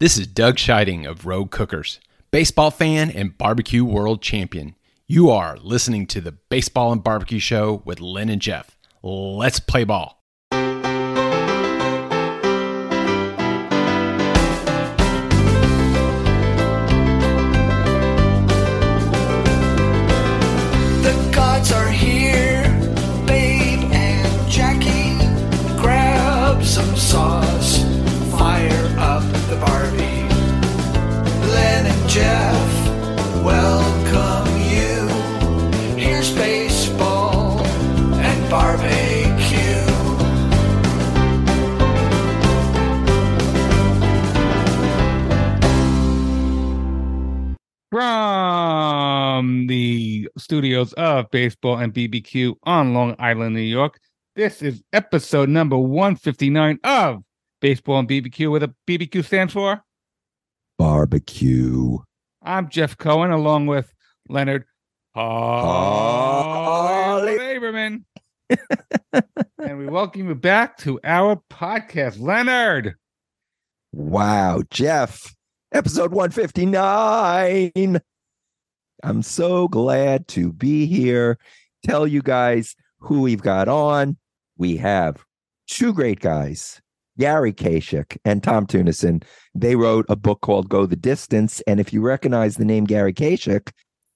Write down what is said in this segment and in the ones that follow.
This is Doug Scheiding of Rogue Cookers, baseball fan and barbecue world champion. You are listening to the Baseball and Barbecue Show with Len and Jeff. Let's play ball. From the studios of Baseball and BBQ on Long Island, New York, this is episode number 159 of Baseball and BBQ, where the BBQ stands for. barbecue. I'm Jeff Cohen, along with Leonard Harley Aberman. and we welcome you back to our podcast. Leonard, Wow, Jeff, episode 159. I'm so glad to be here. Tell you guys who we've got on. We have two great guys, Gary Kasich and Tom Tunison. They wrote a book called Go the Distance. And if you recognize the name Gary Kasich,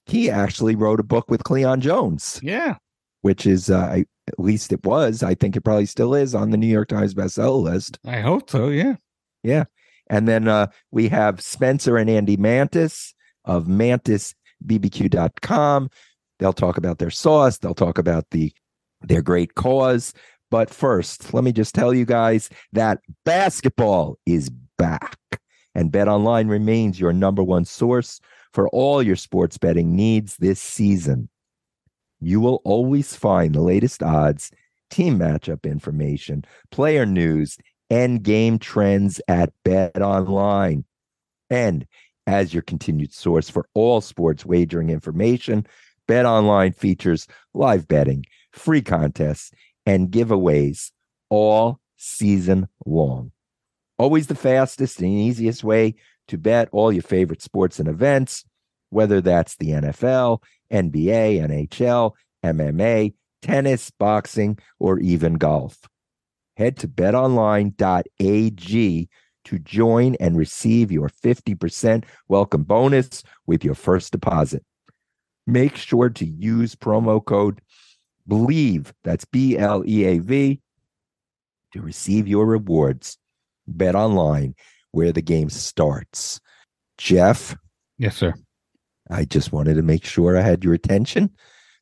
he actually wrote a book with Cleon Jones. yeah, which is uh, at least it was. I think it probably still is on the New York Times bestseller list. I hope so. Yeah. Yeah. And then uh, we have Spencer and Andy Mantis of mantisbbq.com. They'll talk about their sauce. They'll talk about the their great cause. But first, let me just tell you guys that basketball is back, and Bet Online remains your number one source for all your sports betting needs this season. You will always find the latest odds, team matchup information, player news, and game trends at Bet Online. And as your continued source for all sports wagering information, Bet Online features live betting, free contests, and giveaways all season long. Always the fastest and easiest way to bet all your favorite sports and events, whether that's the NFL, NBA, NHL, MMA, tennis, boxing, or even golf. Head to betonline.ag to join and receive your 50% welcome bonus with your first deposit. Make sure to use promo code BLEAV, that's B L E A V, to receive your rewards. Bet online where the game starts. Jeff, Yes, sir. I just wanted to make sure I had your attention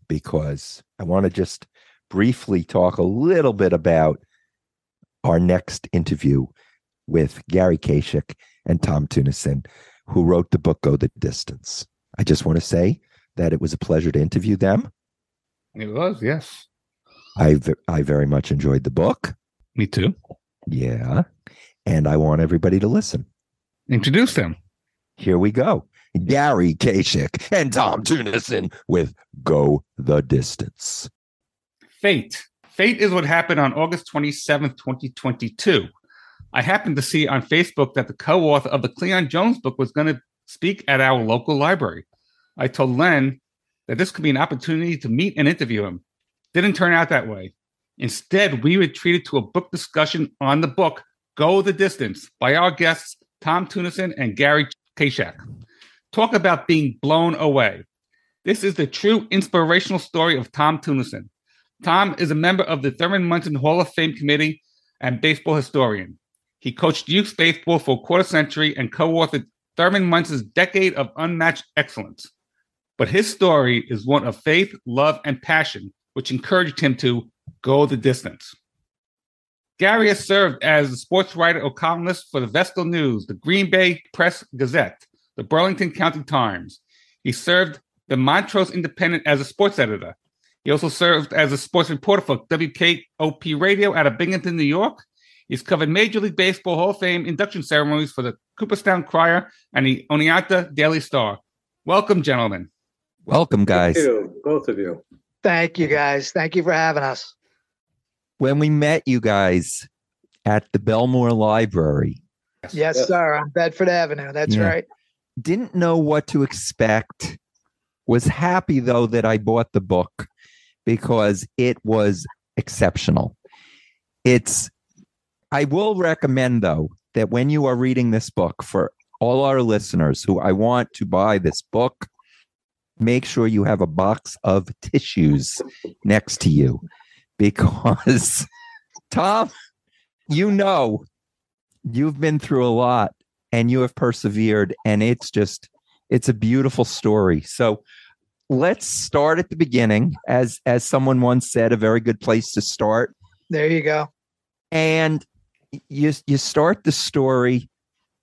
because I want to just briefly talk a little bit about our next interview with Gary Kasich and Tom Tunison, who wrote the book Go the Distance. I just want to say that it was a pleasure to interview them. It was, yes. I, I very much enjoyed the book. Me too. Yeah. And I want everybody to listen. Introduce them. Here we go. Gary Kasich and Tom Tunison with Go the Distance. Fate. Fate is what happened on August 27th, 2022. I happened to see on Facebook that the co author of the Cleon Jones book was going to speak at our local library. I told Len that this could be an opportunity to meet and interview him. Didn't turn out that way. Instead, we retreated to a book discussion on the book Go the Distance by our guests, Tom Tunison and Gary Kashak. Talk about being blown away. This is the true inspirational story of Tom Tunison. Tom is a member of the Thurman Munson Hall of Fame committee and baseball historian. He coached youth baseball for a quarter century and co authored Thurman Munson's Decade of Unmatched Excellence. But his story is one of faith, love, and passion, which encouraged him to go the distance. Gary has served as a sports writer or columnist for the Vestal News, the Green Bay Press Gazette, the Burlington County Times. He served the Montrose Independent as a sports editor. He also served as a sports reporter for WKOP Radio out of Binghamton, New York. He's covered Major League Baseball Hall of Fame induction ceremonies for the Cooperstown Crier and the Oneonta Daily Star. Welcome, gentlemen. Welcome, guys. Thank you, both of you. Thank you, guys. Thank you for having us. When we met you guys at the Bellmore Library, Yes, Yes. sir. On Bedford Avenue. That's Yeah. right. Didn't know what to expect. Was happy though that I bought the book because it was exceptional. It's I will recommend though that when you are reading this book for all our listeners who I want to buy this book, make sure you have a box of tissues next to you because Tom, you know, you've been through a lot and you have persevered and it's just it's a beautiful story. So let's start at the beginning as as someone once said a very good place to start. There you go. and you you start the story.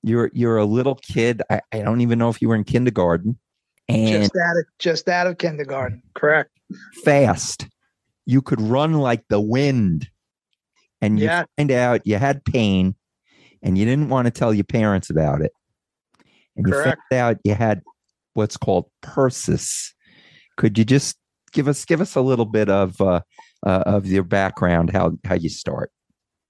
You're you're a little kid. I, I don't even know if you were in kindergarten. And Just out of just out of kindergarten. Correct. fast. You could run like the wind. And you Yeah. find out you had pain and you didn't want to tell your parents about it. And you found out you had what's called persis could you just give us give us a little bit of uh, uh of your background how how you start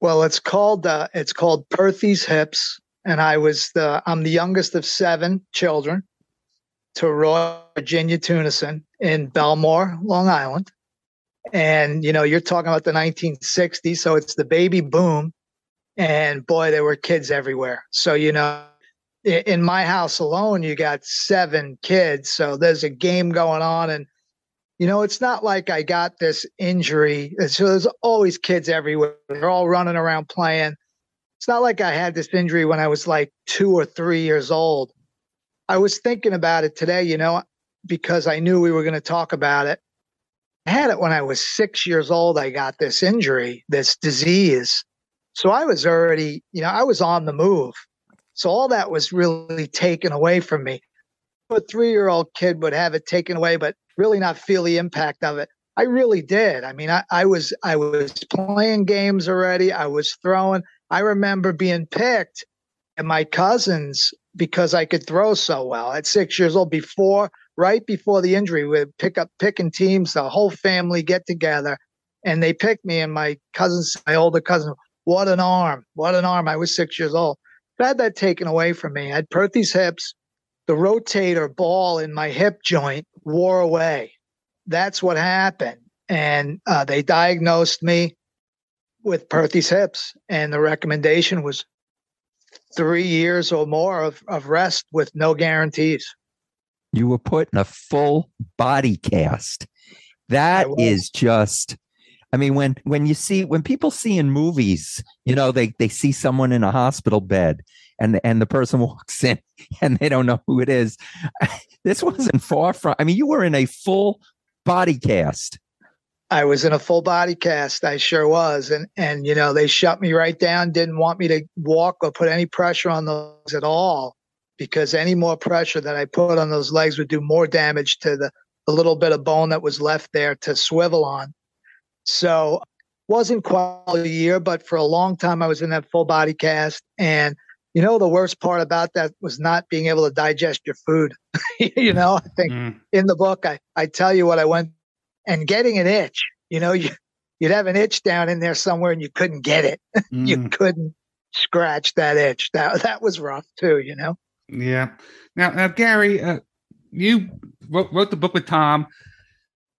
Well, it's called uh, it's called Perthes Hips, and I was the I'm the youngest of seven children to Roy Virginia Tunison in Bellmore, Long Island. And you know, you're talking about the 1960s, so it's the baby boom, and boy, there were kids everywhere. So you know, in my house alone, you got seven kids, so there's a game going on, and you know, it's not like I got this injury. So there's always kids everywhere. They're all running around playing. It's not like I had this injury when I was like two or three years old. I was thinking about it today, you know, because I knew we were going to talk about it. I had it when I was six years old. I got this injury, this disease. So I was already, you know, I was on the move. So all that was really taken away from me. A three year old kid would have it taken away, but really not feel the impact of it. I really did. I mean, I, I was I was playing games already. I was throwing. I remember being picked and my cousins because I could throw so well at six years old. Before, right before the injury, we'd pick up picking teams. The whole family get together, and they picked me. And my cousins, my older cousin, what an arm! What an arm! I was six years old. I had that taken away from me. I had Perthes hips. The rotator ball in my hip joint wore away. That's what happened. And uh, they diagnosed me with Perthes hips. And the recommendation was three years or more of, of rest with no guarantees. you were put in a full body cast. That is just I mean when when you see when people see in movies, you know, they they see someone in a hospital bed and and the person walks in and they don't know who it is. This wasn't far from I mean you were in a full body cast. I was in a full body cast. I sure was. And, and, you know, they shut me right down, didn't want me to walk or put any pressure on those at all because any more pressure that I put on those legs would do more damage to the, the little bit of bone that was left there to swivel on. So wasn't quite a year, but for a long time I was in that full body cast. And you know, the worst part about that was not being able to digest your food. you know, I think Mm. in the book I, I tell you what I went and getting an itch. You know, you you'd have an itch down in there somewhere and you couldn't get it. you Mm. couldn't scratch that itch. That that was rough too, you know. Yeah. Now, now Gary, uh, you wrote, wrote the book with Tom.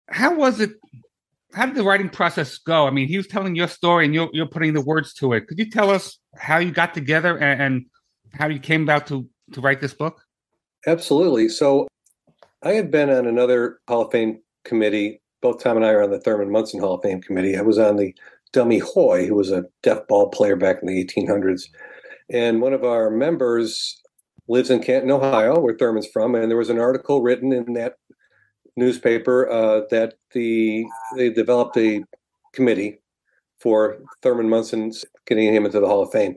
How was it? How did the writing process go? I mean, he was telling your story, and you're you're putting the words to it. Could you tell us how you got together and, and how you came about to to write this book? Absolutely. So I had been on another Hall of Fame committee. Both Tom and I are on the Thurman Munson Hall of Fame committee. I was on the Dummy Hoy, who was a deaf ball player back in the 1800s. And one of our members lives in Canton, Ohio, where Thurman's from. And there was an article written in that newspaper uh, that the they developed a committee for Thurman Munson's getting him into the Hall of Fame.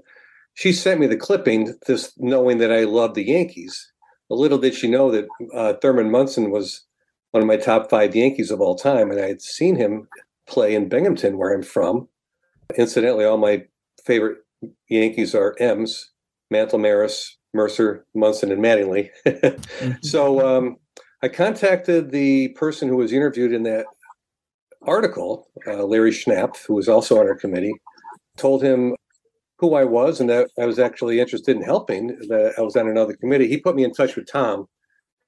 She sent me the clipping, just knowing that I loved the Yankees. But little did she know that uh, Thurman Munson was one of my top five Yankees of all time, and I had seen him play in Binghamton, where I'm from. Incidentally, all my favorite Yankees are M's: Mantle, Maris, Murcer, Munson, and Mattingly. so um, I contacted the person who was interviewed in that article, uh, Larry Schnapp, who was also on our committee. Told him who I was and that I was actually interested in helping, that I was on another committee, he put me in touch with Tom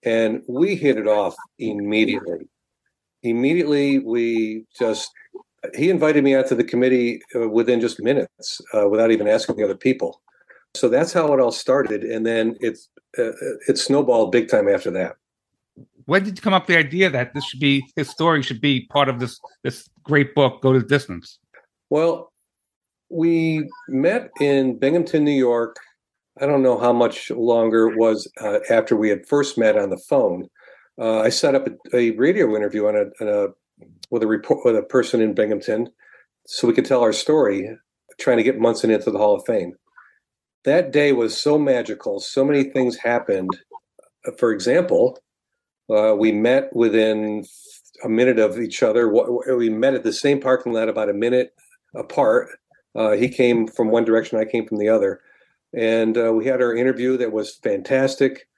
and we hit it off immediately. Immediately, we just, he invited me onto the committee uh, within just minutes uh, without even asking the other people. So that's how it all started. And then it's, uh, it snowballed big time after that. When did you come up with the idea that this should be his story should be part of this this great book, Go to the Distance? Well, we met in Binghamton, New York. I don't know how much longer it was uh, after we had first met on the phone. Uh, I set up a, a radio interview on a, on a, with a report with a person in Binghamton, so we could tell our story, trying to get Munson into the Hall of Fame. That day was so magical. So many things happened. For example, uh, we met within a minute of each other. We met at the same parking lot about a minute apart. Uh, he came from one direction, I came from the other, and uh, we had our interview that was fantastic.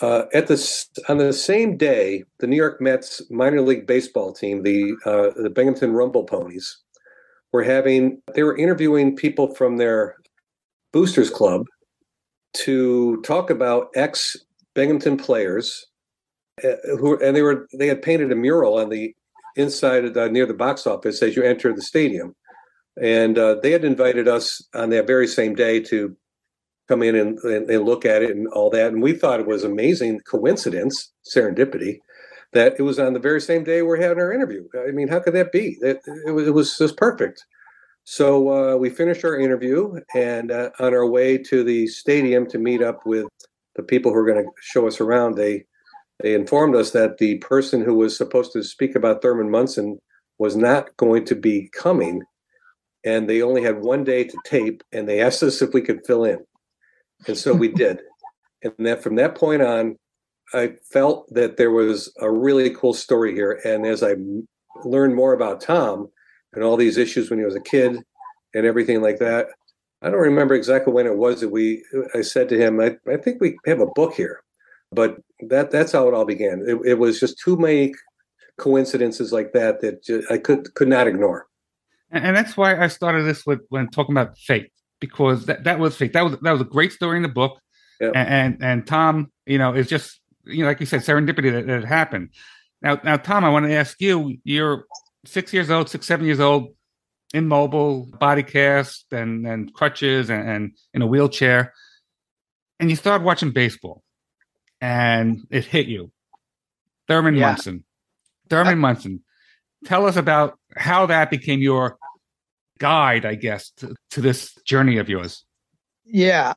Uh, at the on the same day, the New York Mets minor league baseball team, the uh, the Binghamton Rumble Ponies, were having they were interviewing people from their boosters club to talk about ex Binghamton players uh, who and they were they had painted a mural on the inside of the, near the box office as you enter the stadium, and uh, they had invited us on that very same day to come in and, and, and, look at it and all that. And we thought it was amazing coincidence, serendipity, that it was on the very same day we're having our interview. I mean, how could that be? It, it was it was just perfect. So uh, we finished our interview, and uh, on our way to the stadium to meet up with the people who are going to show us around, they they informed us that the person who was supposed to speak about Thurman Munson was not going to be coming, and they only had one day to tape, and they asked us if we could fill in, and so we did. And that from that point on, I felt that there was a really cool story here. And as I learned more about Tom and all these issues when he was a kid and everything like that, I don't remember exactly when it was that we. I said to him, "I, I think we have a book here." But that that's how it all began. It, it was just too many coincidences like that that just, I could could not ignore. And, and that's why I started this with when talking about fate because that, that was fate. That was that was a great story in the book. Yep. And, and, and Tom, you know, is just you know, like you said, serendipity that, that happened. Now, now, Tom, I want to ask you. You're six years old, six, seven years old, immobile, body cast, and and crutches, and, and in a wheelchair, and you started watching baseball and it hit you. Thurman yeah. Munson. Thurman uh, Munson. Tell us about how that became your guide, I guess, to, to this journey of yours. Yeah.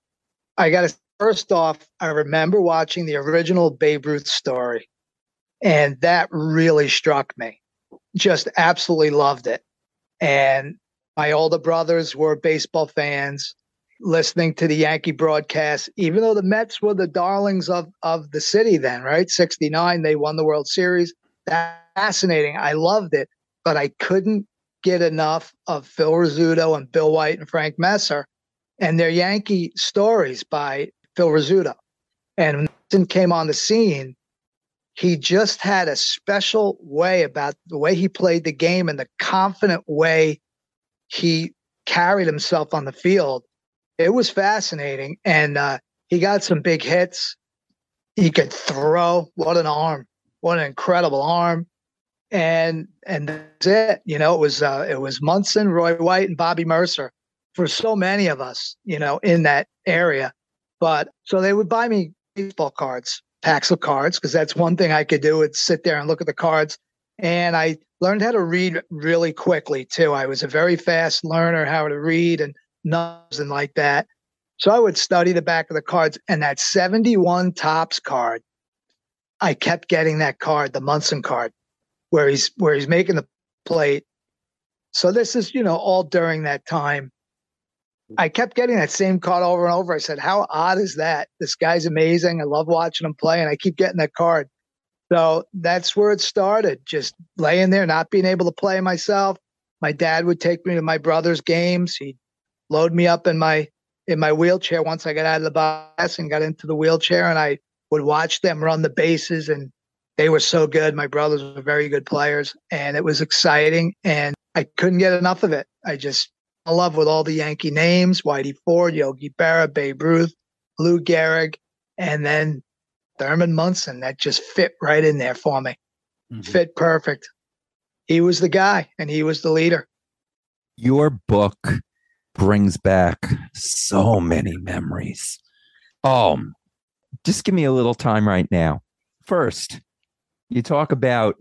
I got to first off, I remember watching the original Babe Ruth story, and that really struck me. Just absolutely loved it. And my older brothers were baseball fans listening to the Yankee broadcast, even though the Mets were the darlings of, of the city then, right? 69, they won the World Series. That's fascinating. I loved it, but I couldn't get enough of Phil Rizzuto and Bill White and Frank Messer and their Yankee stories by Phil Rizzuto. And when Nixon came on the scene, he just had a special way about the way he played the game and the confident way he carried himself on the field it was fascinating, and uh, he got some big hits. He could throw. What an arm! What an incredible arm! And and that's it. You know, it was uh, it was Munson, Roy White, and Bobby Murcer for so many of us. You know, in that area. But so they would buy me baseball cards, packs of cards, because that's one thing I could do. Would sit there and look at the cards, and I learned how to read really quickly too. I was a very fast learner how to read and nothing like that. So I would study the back of the cards, and that 71 Topps card, I kept getting that card, the Munson card, where he's where he's making the plate. So this is, you know, all during that time. I kept getting that same card over and over. I said, How odd is that? This guy's amazing. I love watching him play, and I keep getting that card. So that's where it started, just laying there, not being able to play myself. My dad would take me to my brother's games. He'd load me up in my in my wheelchair once I got out of the bus and got into the wheelchair and I would watch them run the bases and they were so good. My brothers were very good players and it was exciting and I couldn't get enough of it. I just in love with all the Yankee names: Whitey Ford, Yogi Berra, Babe Ruth, Lou Gehrig, and then Thurman Munson. That just fit right in there for me. Mhm. Fit perfect. He was the guy, and he was the leader. Your book brings back so many memories. Oh, just give me a little time right now. First, you talk about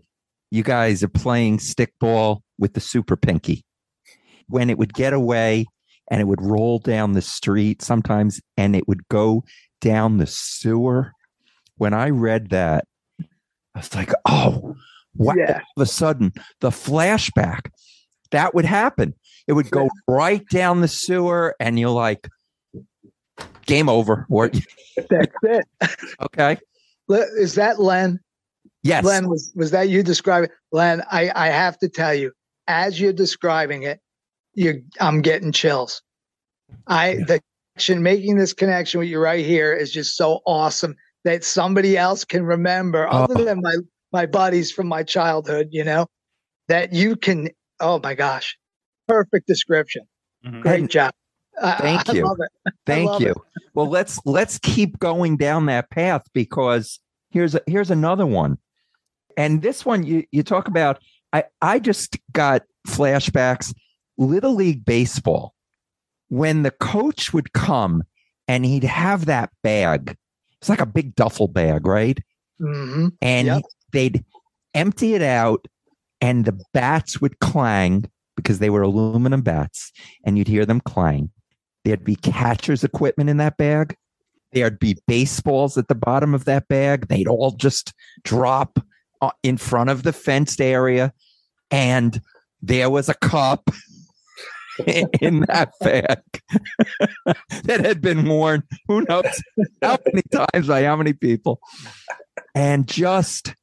you guys are playing stickball with the super pinky. When it would get away and it would roll down the street sometimes and it would go down the sewer. When I read that, I was like, oh, wow. Yeah. All of a sudden, the flashback that would happen. It would go right down the sewer, and you're like, game over. That's it. okay. Is that Len? Yes. Len, was was that you describing? Len, I I have to tell you, as you're describing it, you I'm getting chills. I Yeah. the connection, making this connection with you right here is just so awesome that somebody else can remember, oh. other Oh. than my my buddies from my childhood. You know, that you can. Oh my gosh, perfect description. Mhm. Great And- job. Thank I you. love it. Thank love you. it. Well, let's let's keep going down that path because here's a, here's another one. And this one you you talk about I I just got flashbacks little league baseball when the coach would come and he'd have that bag. It's like a big duffel bag, right? hmm and Yep. they'd empty it out and the bats would clang because they were aluminum bats and you'd hear them clang. There'd be catcher's equipment in that bag. There'd be baseballs at the bottom of that bag. They'd all just drop uh, in front of the fenced area. And there was a cup in that bag that had been worn who knows how many times by how many people. And just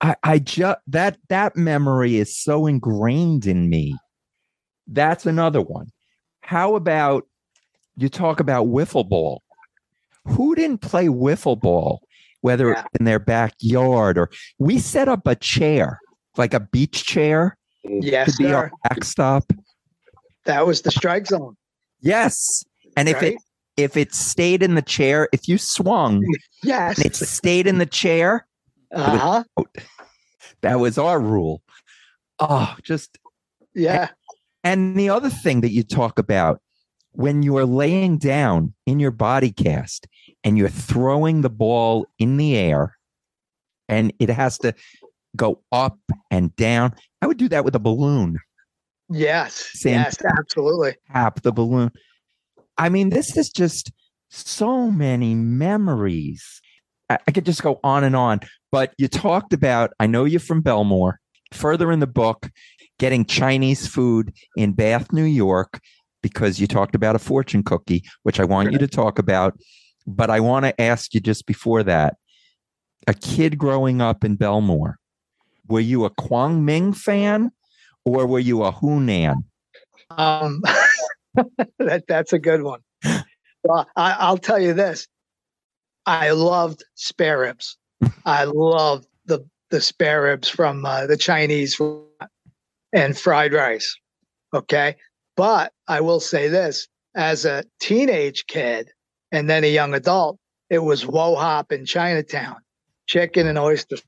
i i just that that memory is so ingrained in me that's another one how about you talk about wiffle ball who didn't play wiffle ball whether Yeah. in their backyard or we set up a chair like a beach chair Yes, to be sir. our backstop That was the strike zone. yes and if it if it stayed in the chair if you swung Yes. and it stayed in the chair Uh huh. that was our rule oh just Yeah. And the other thing that you talk about when you are laying down in your body cast and you're throwing the ball in the air and it has to go up and down. I would do that with a balloon, Yes. Same Yes. Absolutely. tap the balloon. I mean, this is just so many memories. I, I could just go on and on, but you talked about, I know you're from Bellmore, further in the book, getting Chinese food in Bath, New York, because you talked about a fortune cookie, which I want you to talk about. But I want to ask you just before that a kid growing up in Bellmore, were you a Kwang Ming fan or were you a Hunan? Um, that that's a good one. Well, I, I'll tell you this: I loved spare ribs. I loved the the spare ribs from uh, the Chinese and fried rice. Okay, but I will say this: as a teenage kid and then a young adult, it was Wo Hop in Chinatown, chicken and oysters.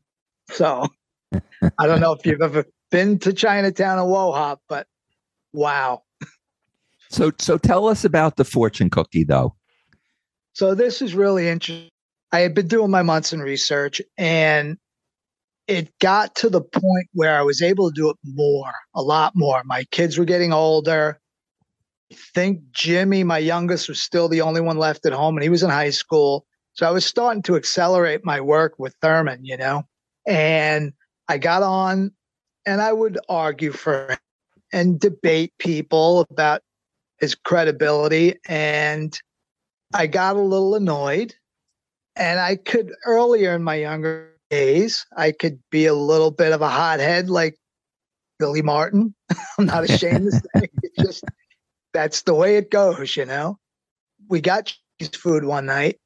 So I don't know if you've ever been to Chinatown or Wo Hop, but wow. So, so tell us about the fortune cookie, though. So this is really interesting. I had been doing my Munson research and it got to the point where I was able to do it more, a lot more. My kids were getting older. I think Jimmy, my youngest, was still the only one left at home and he was in high school. So I was starting to accelerate my work with Thurman, you know, and I got on and I would argue for and debate people about his credibility. And I got a little annoyed. And I could earlier in my younger days, I could be a little bit of a hothead like Billy Martin. I'm not ashamed to say it's just that's the way it goes, you know. We got Chinese food one night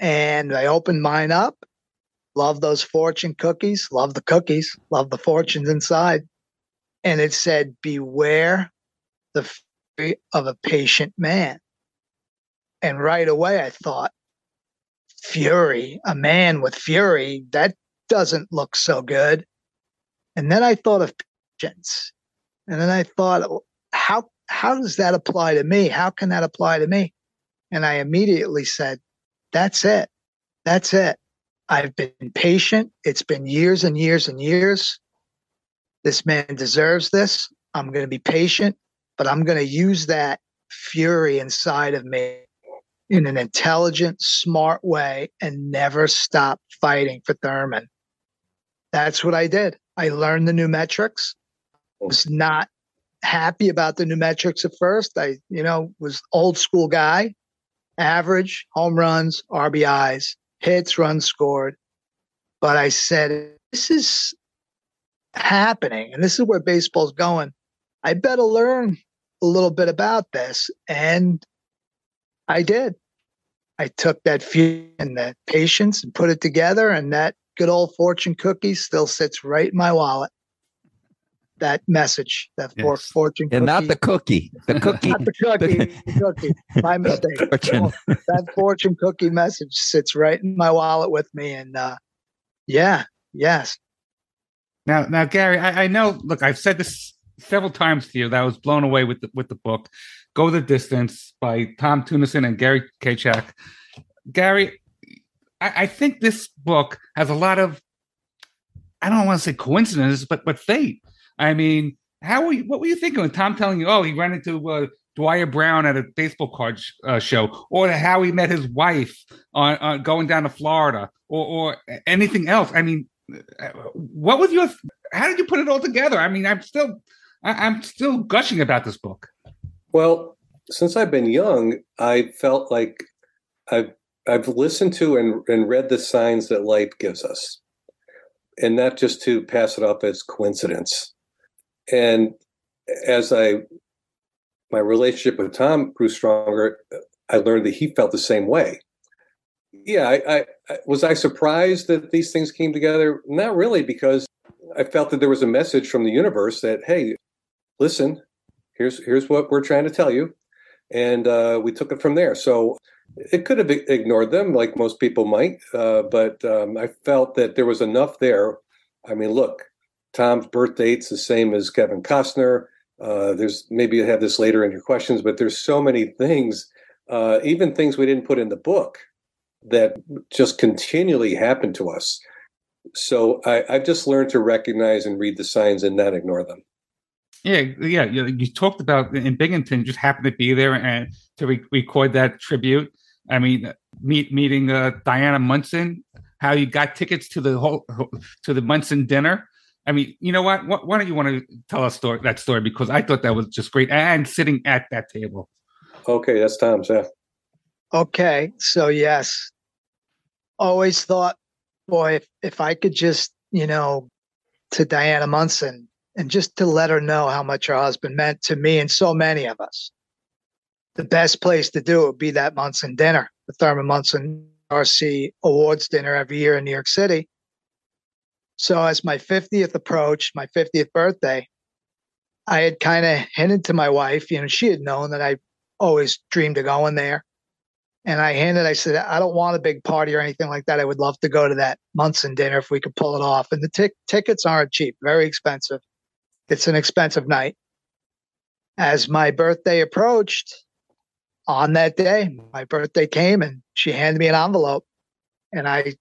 and I opened mine up. Love those fortune cookies, love the cookies, love the fortunes inside. And it said, Beware the of a patient man. And right away I thought, fury, a man with fury, that doesn't look so good. And then I thought of patience. And then I thought, how how does that apply to me? How can that apply to me? And I immediately said, that's it. That's it. I've been patient. It's been years and years and years. This man deserves this. I'm going to be patient, but I'm going to use that fury inside of me in an intelligent, smart way and never stop fighting for Thurman. That's what I did. I learned the new metrics. Was not happy about the new metrics at first. I, you know, was old school guy, average, home runs, RBIs, hits, runs scored. But I said, this is happening and this is where baseball's going. I better learn a little bit about this. And I did. I took that fear and that patience and put it together, and that good old fortune cookie still sits right in my wallet. That message, that for- Yes. fortune And not cookie. the cookie. The cookie. Not the cookie, the cookie. My mistake. Fortune. No, that fortune cookie message sits right in my wallet with me, and uh, yeah, yes, Now, now, Gary, I, I know. Look, I've said this several times to you that I was blown away with the, with the book, "Go the Distance" by Tom Tunison and Gary Kachak. Gary, I, I think this book has a lot of, I don't want to say coincidence, but but fate. I mean, how were you, what were you thinking when Tom telling you, oh, he ran into uh, Dwyer Brown at a baseball card sh- uh, show, or how he met his wife on, on going down to Florida, or or anything else? I mean, uh, what was your how did you put it all together i mean i'm still I, i'm still gushing about this book Well, since I've been young, I felt like I've I've listened to and, and read the signs that life gives us, and not just to pass it off as coincidence. And as I my relationship with Tom grew stronger, I learned that he felt the same way. Yeah, I, I, I was I surprised that these things came together. Not really, because I felt that there was a message from the universe that hey, listen, here's here's what we're trying to tell you. And uh, we took it from there. So it could have ignored them like most people might uh, but um, i felt that there was enough there. I mean look tom's birth date's the same as kevin costner. Uh, there's maybe you have this later in your questions but there's so many things uh, even things we didn't put in the book that just continually happen to us. So I, i've just learned to recognize and read the signs and not ignore them yeah yeah you, you talked about in binghamton just happened to be there and to re- record that tribute. I mean meet, meeting uh, diana munson how you got tickets to the whole to the munson dinner. I mean you know what? Why, why don't you want to tell us story, that story? Because i thought that was just great and sitting at that table. Okay that's tom's yeah. Okay, so yes, always thought, boy, if, if I could just, you know, to Diana Munson and just to let her know how much her husband meant to me and so many of us, the best place to do it would be that Munson dinner, the Thurman Munson RC Awards dinner every year in New York City. So as my 50th approached, my 50th birthday, I had kind of hinted to my wife, you know, she had known that I always dreamed of going there. And I handed, I said, I don't want a big party or anything like that. I would love to go to that Munson dinner if we could pull it off. And the tic- tickets aren't cheap, very expensive. It's an expensive night. As my birthday approached on that day, my birthday came and she handed me an envelope. And I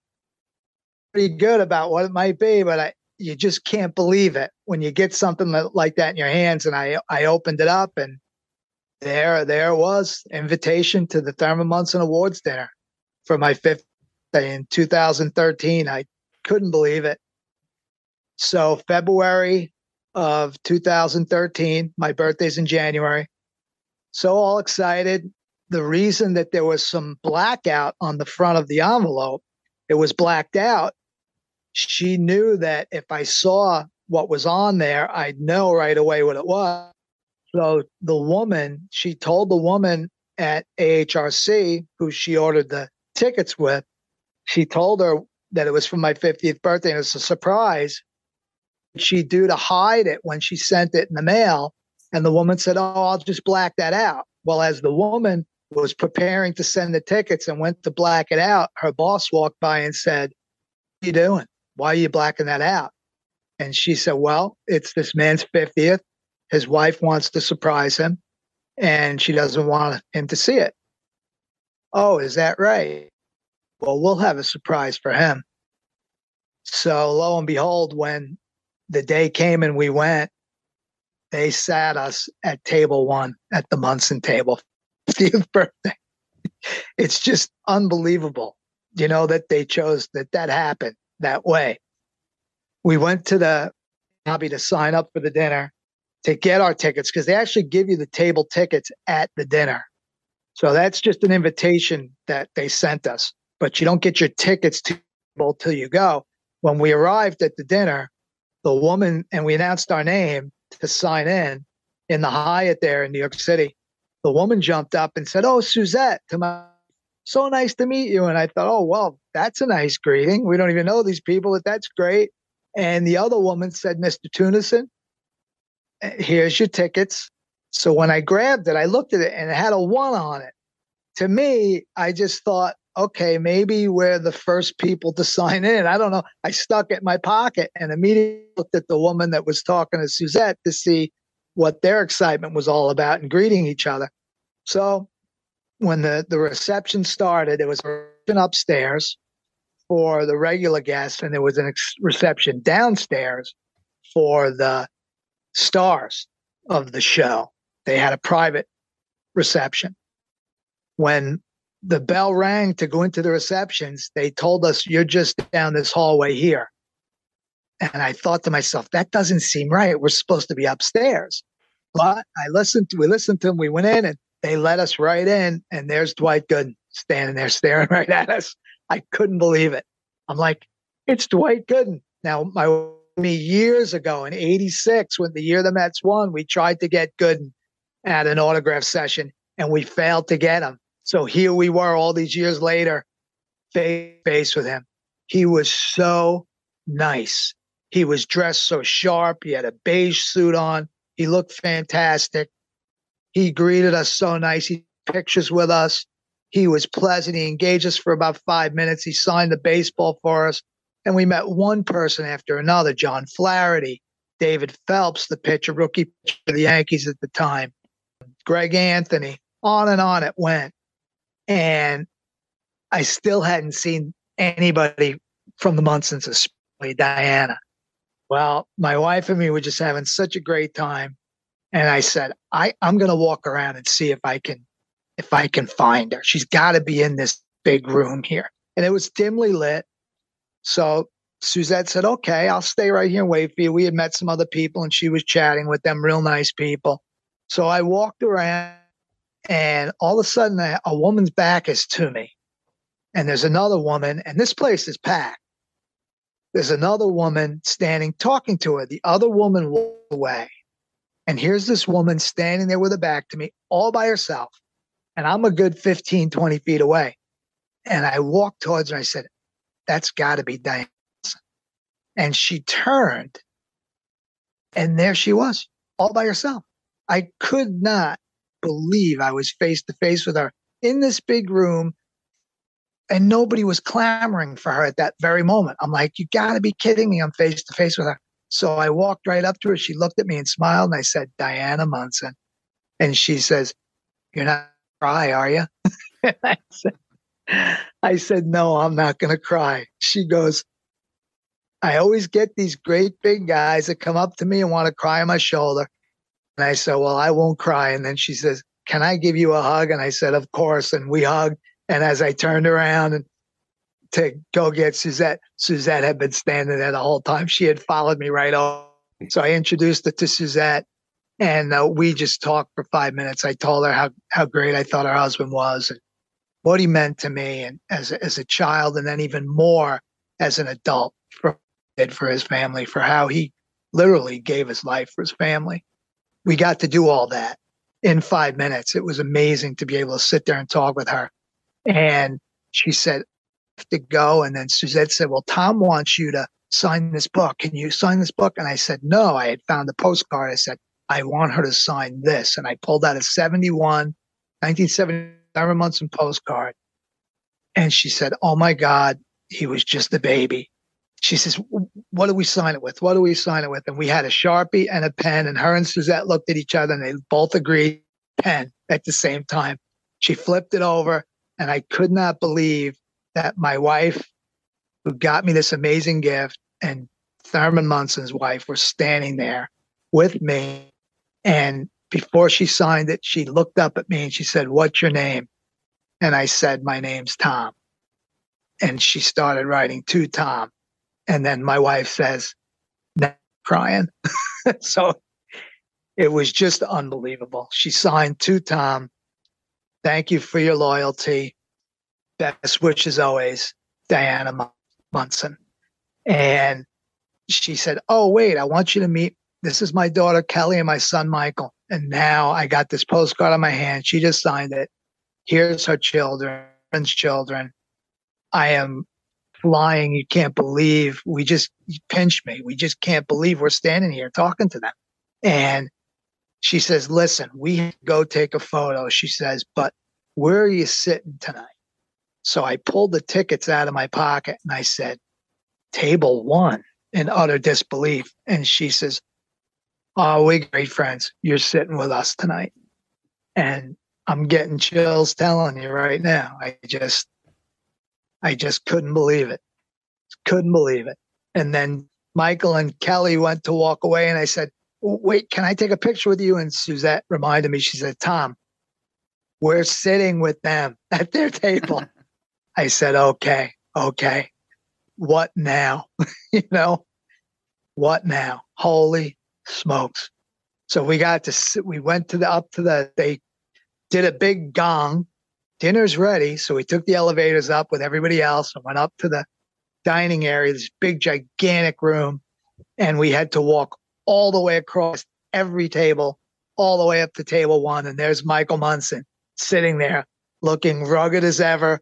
pretty good about what it might be, but I you just can't believe it when you get something like that in your hands. And I I opened it up and there there was invitation to the Thurman Munson Awards dinner for my fifth day in 2013. I couldn't believe it. So February of 2013, my birthday's in January. So all excited. The reason that there was some blackout on the front of the envelope, it was blacked out. She knew that if I saw what was on there, I'd know right away what it was. So the woman, she told the woman at AHRC who she ordered the tickets with, she told her that it was for my 50th birthday and it's a surprise. She do to hide it when she sent it in the mail And the woman said, Oh, I'll just black that out. Well, as the woman was preparing to send the tickets and went to black it out, her boss walked by and said, What are you doing? Why are you blacking that out? And she said, Well, it's this man's 50th. His wife wants to surprise him and she doesn't want him to see it. Oh, is that right? Well, we'll have a surprise for him. So lo and behold, when the day came and we went, they sat us at table one at the Munson table, 50th birthday. It's just unbelievable, you know, that they chose that that happened that way. We went to the lobby to sign up for the dinner to get our tickets because they actually give you the table tickets at the dinner. So that's just an invitation that they sent us, but you don't get your tickets to till you go. When we arrived at the dinner, the woman and we announced our name to sign in in the Hyatt there in New York City. The woman jumped up and said, "Oh, Suzette, to my so nice to meet you." And I thought, "Oh, well, that's a nice greeting. We don't even know these people, but that's great." And the other woman said, "Mr. Tunison, here's your tickets. So when I grabbed it, I looked at it and it had a one on it. To me, I just thought, okay, maybe we're the first people to sign in. I don't know. I stuck it in my pocket and immediately looked at the woman that was talking to Suzette to see what their excitement was all about and greeting each other. So when the, the reception started, it was upstairs for the regular guests, and there was an ex- reception downstairs for the stars of the show. They had a private reception. When the bell rang to go into the receptions, they told us, You're just down this hallway here. And I thought to myself, That doesn't seem right. We're supposed to be upstairs. But I listened to, we listened to them. We went in and they let us right in. And there's Dwight Gooden standing there staring right at us. I couldn't believe it. I'm like, It's Dwight Gooden. Now, my me years ago in 86 when the year the Mets won, we tried to get Gooden at an autograph session and we failed to get him. So here we were all these years later, face face with him. He was so nice. He was dressed so sharp. He had a beige suit on. He looked fantastic. He greeted us so nice. He took pictures with us. He was pleasant. He engaged us for about five minutes. He signed the baseball for us. And we met one person after another John Flaherty, David Phelps, the pitcher, rookie pitcher of the Yankees at the time, Greg Anthony, on and on it went. And I still hadn't seen anybody from the Munsons, especially Diana. Well, my wife and me were just having such a great time. And I said, I, I'm gonna walk around and see if I can if I can find her. She's gotta be in this big room here. And it was dimly lit. So Suzette said, okay, I'll stay right here and wait for you. We had met some other people and she was chatting with them, real nice people. So I walked around and all of a sudden a, woman's back is to me. And there's another woman, and this place is packed. There's another woman standing talking to her. The other woman walked away. And here's this woman standing there with her back to me, all by herself. And I'm a good 15, 20 feet away. And I walked towards her. I said, that's got to be Diane. And she turned, and there she was, all by herself. I could not believe I was face to face with her in this big room, and nobody was clamoring for her at that very moment. I'm like, you got to be kidding me. I'm face to face with her. So I walked right up to her. She looked at me and smiled, and I said, Diana Munson. And she says, You're not cry, are you? I said, I said, No, I'm not going to cry. She goes, I always get these great big guys that come up to me and want to cry on my shoulder. And I said, Well, I won't cry. And then she says, Can I give you a hug? And I said, Of course. And we hugged. And as I turned around and to go get Suzette, Suzette had been standing there the whole time. She had followed me right over. So I introduced her to Suzette and uh, we just talked for five minutes. I told her how, how great I thought her husband was and what he meant to me and as as a child, and then even more as an adult for for his family, for how he literally gave his life for his family. We got to do all that in five minutes. It was amazing to be able to sit there and talk with her. And she said, to go. And then Suzette said, Well, Tom wants you to sign this book. Can you sign this book? And I said, No, I had found the postcard. I said, I want her to sign this. And I pulled out a 71, 1970 Thurman Munson postcard. And she said, Oh my God, he was just a baby. She says, What do we sign it with? What do we sign it with? And we had a Sharpie and a pen. And her and Suzette looked at each other and they both agreed pen at the same time. She flipped it over. And I could not believe that my wife, who got me this amazing gift, and Thurman Munson's wife were standing there with me. And before she signed it, she looked up at me and she said, What's your name? And I said, My name's Tom. And she started writing to Tom. And then my wife says, crying. so it was just unbelievable. She signed to Tom. Thank you for your loyalty. Best wishes always, Diana Munson. And she said, Oh, wait, I want you to meet. This is my daughter, Kelly, and my son, Michael. And now I got this postcard on my hand. She just signed it. Here's her children's children. I am flying. You can't believe we just pinch me. We just can't believe we're standing here talking to them. And she says, Listen, we go take a photo. She says, But where are you sitting tonight? So I pulled the tickets out of my pocket and I said, Table one in utter disbelief. And she says, Oh, we're great friends. You're sitting with us tonight. And I'm getting chills telling you right now. I just, I just couldn't believe it. Couldn't believe it. And then Michael and Kelly went to walk away, and I said, Wait, can I take a picture with you? And Suzette reminded me, she said, Tom, we're sitting with them at their table. I said, Okay, okay what now? you know, what now? Holy smokes. So we got to we went to the up to the they did a big gong. Dinner's ready. So we took the elevators up with everybody else and went up to the dining area, this big gigantic room. And we had to walk all the way across every table, all the way up to table one. And there's Michael Munson sitting there looking rugged as ever,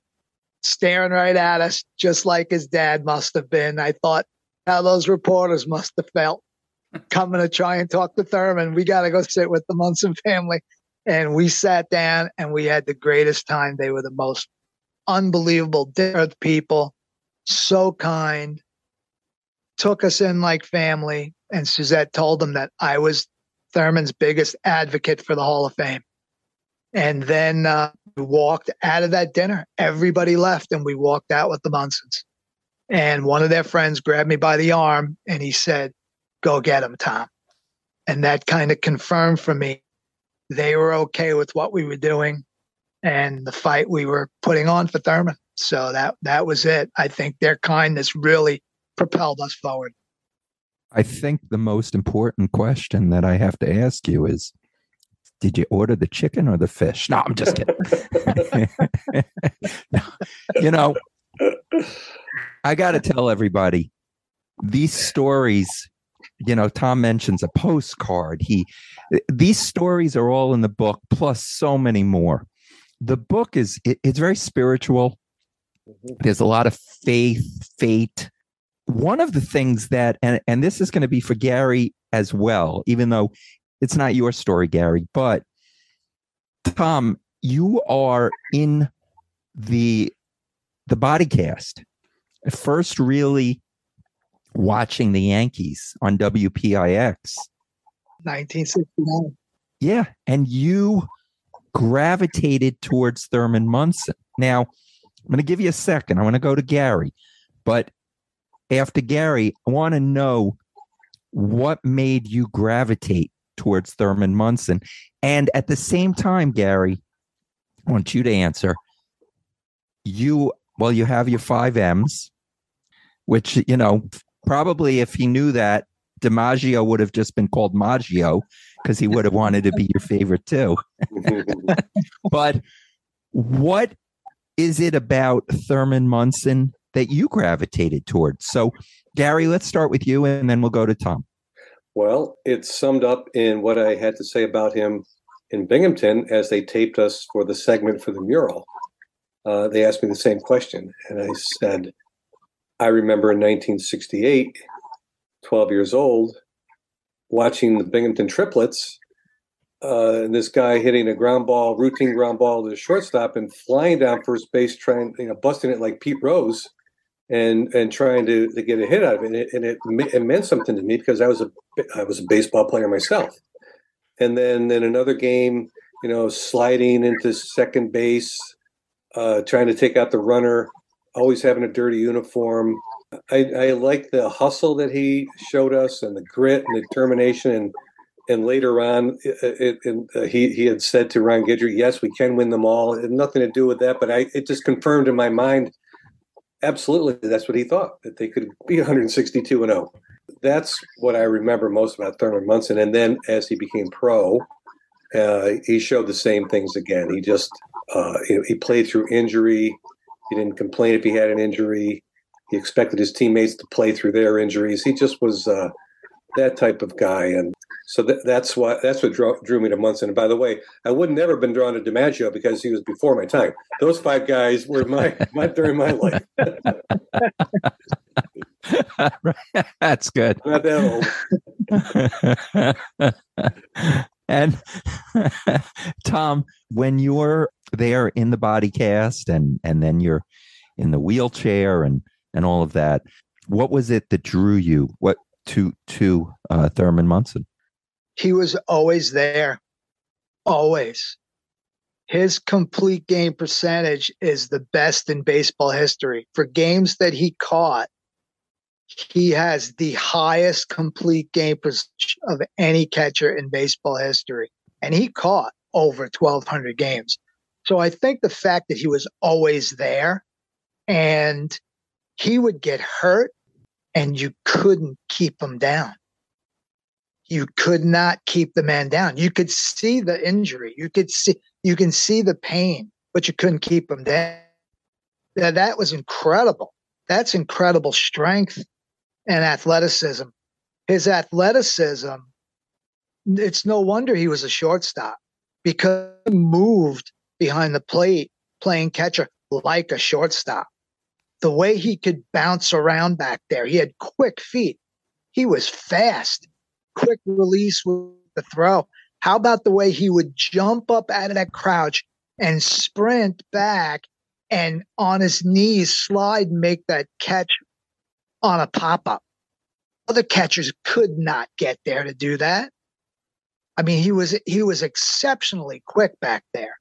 staring right at us, just like his dad must have been. I thought how those reporters must have felt coming to try and talk to Thurman. We got to go sit with the Munson family. And we sat down and we had the greatest time. They were the most unbelievable people, so kind, took us in like family. And Suzette told them that I was Thurman's biggest advocate for the Hall of Fame. And then uh, we walked out of that dinner. Everybody left, and we walked out with the Munsons. And one of their friends grabbed me by the arm and he said, Go get him, Tom. And that kind of confirmed for me they were okay with what we were doing and the fight we were putting on for Thurman. So that that was it. I think their kindness really propelled us forward. I think the most important question that I have to ask you is did you order the chicken or the fish? No, I'm just kidding. you know, I got to tell everybody these stories. You know, Tom mentions a postcard. He, these stories are all in the book, plus so many more. The book is it, it's very spiritual. Mm-hmm. There's a lot of faith, fate. One of the things that, and and this is going to be for Gary as well, even though it's not your story, Gary, but Tom, you are in the the body cast. First, really watching the Yankees on WPIX. 1969. Yeah, and you gravitated towards Thurman Munson. Now, I'm going to give you a second. I want to go to Gary, but after Gary, I want to know what made you gravitate towards Thurman Munson. And at the same time, Gary, I want you to answer. You, well, you have your five M's, which, you know, probably if he knew that, DiMaggio would have just been called Maggio because he would have wanted to be your favorite too. but what is it about Thurman Munson that you gravitated towards? So, Gary, let's start with you and then we'll go to Tom. Well, it's summed up in what I had to say about him in Binghamton as they taped us for the segment for the mural. Uh, they asked me the same question, and I said, I remember in 1968, 12 years old, watching the Binghamton triplets. Uh, and this guy hitting a ground ball, routine ground ball to the shortstop, and flying down first base, trying, you know, busting it like Pete Rose, and and trying to, to get a hit out of it. And, it. and it, it meant something to me because I was a I was a baseball player myself. And then in another game, you know, sliding into second base, uh, trying to take out the runner, always having a dirty uniform. I, I like the hustle that he showed us and the grit and the determination. And and later on, it, it, uh, he he had said to Ron Guidry, "Yes, we can win them all." It had nothing to do with that, but I it just confirmed in my mind, absolutely, that's what he thought that they could be 162 and 0. That's what I remember most about Thurman Munson. And then as he became pro, uh, he showed the same things again. He just uh, he, he played through injury. He didn't complain if he had an injury. He expected his teammates to play through their injuries. He just was uh, that type of guy, and so th- that's what that's what drew, drew, me to Munson. And by the way, I would never have been drawn to DiMaggio because he was before my time. Those five guys were my, my during my life. that's good. Not that old. and Tom, when you're there in the body cast and and then you're in the wheelchair and and all of that, what was it that drew you what to to uh, Thurman Munson? He was always there, always. His complete game percentage is the best in baseball history. For games that he caught, he has the highest complete game percentage of any catcher in baseball history. And he caught over 1,200 games. So I think the fact that he was always there and he would get hurt and you couldn't keep him down. You could not keep the man down. You could see the injury. You could see you can see the pain, but you couldn't keep him down. That that was incredible. That's incredible strength and athleticism. His athleticism, it's no wonder he was a shortstop because he moved behind the plate playing catcher like a shortstop. The way he could bounce around back there, he had quick feet. He was fast, quick release with the throw. How about the way he would jump up out of that crouch and sprint back and on his knees slide and make that catch on a pop up. Other catchers could not get there to do that. I mean, he was he was exceptionally quick back there.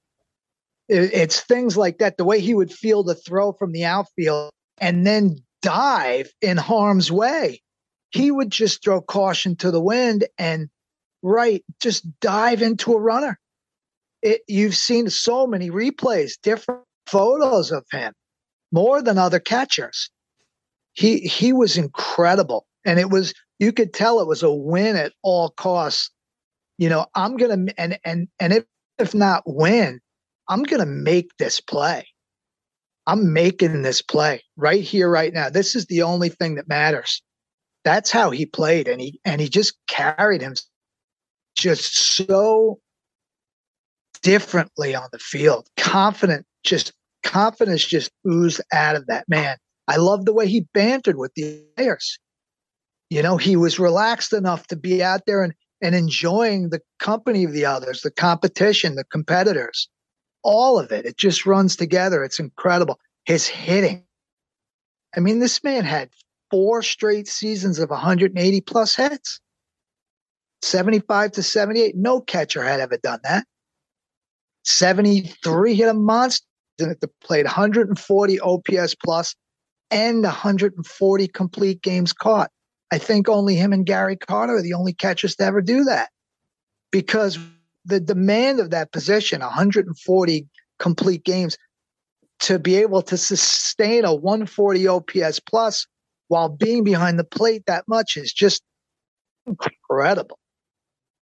It, it's things like that. The way he would feel the throw from the outfield and then dive in harm's way. He would just throw caution to the wind and right, just dive into a runner. It, you've seen so many replays, different photos of him, more than other catchers he he was incredible and it was you could tell it was a win at all costs you know i'm gonna and and and if if not win i'm gonna make this play. I'm making this play right here right now. This is the only thing that matters. That's how he played and he and he just carried him just so differently on the field. Confident just confidence just oozed out of that man. I love the way he bantered with the players. You know, he was relaxed enough to be out there and, and enjoying the company of the others, the competition, the competitors, all of it. It just runs together. It's incredible. His hitting. I mean, this man had four straight seasons of 180 plus hits, 75 to 78. No catcher had ever done that. 73 hit a monster that played 140 OPS plus and 140 complete games caught. I think only him and Gary Carter are the only catchers to ever do that because the demand of that position, 140 complete games, to be able to sustain a 140 OPS plus while being behind the plate that much is just incredible.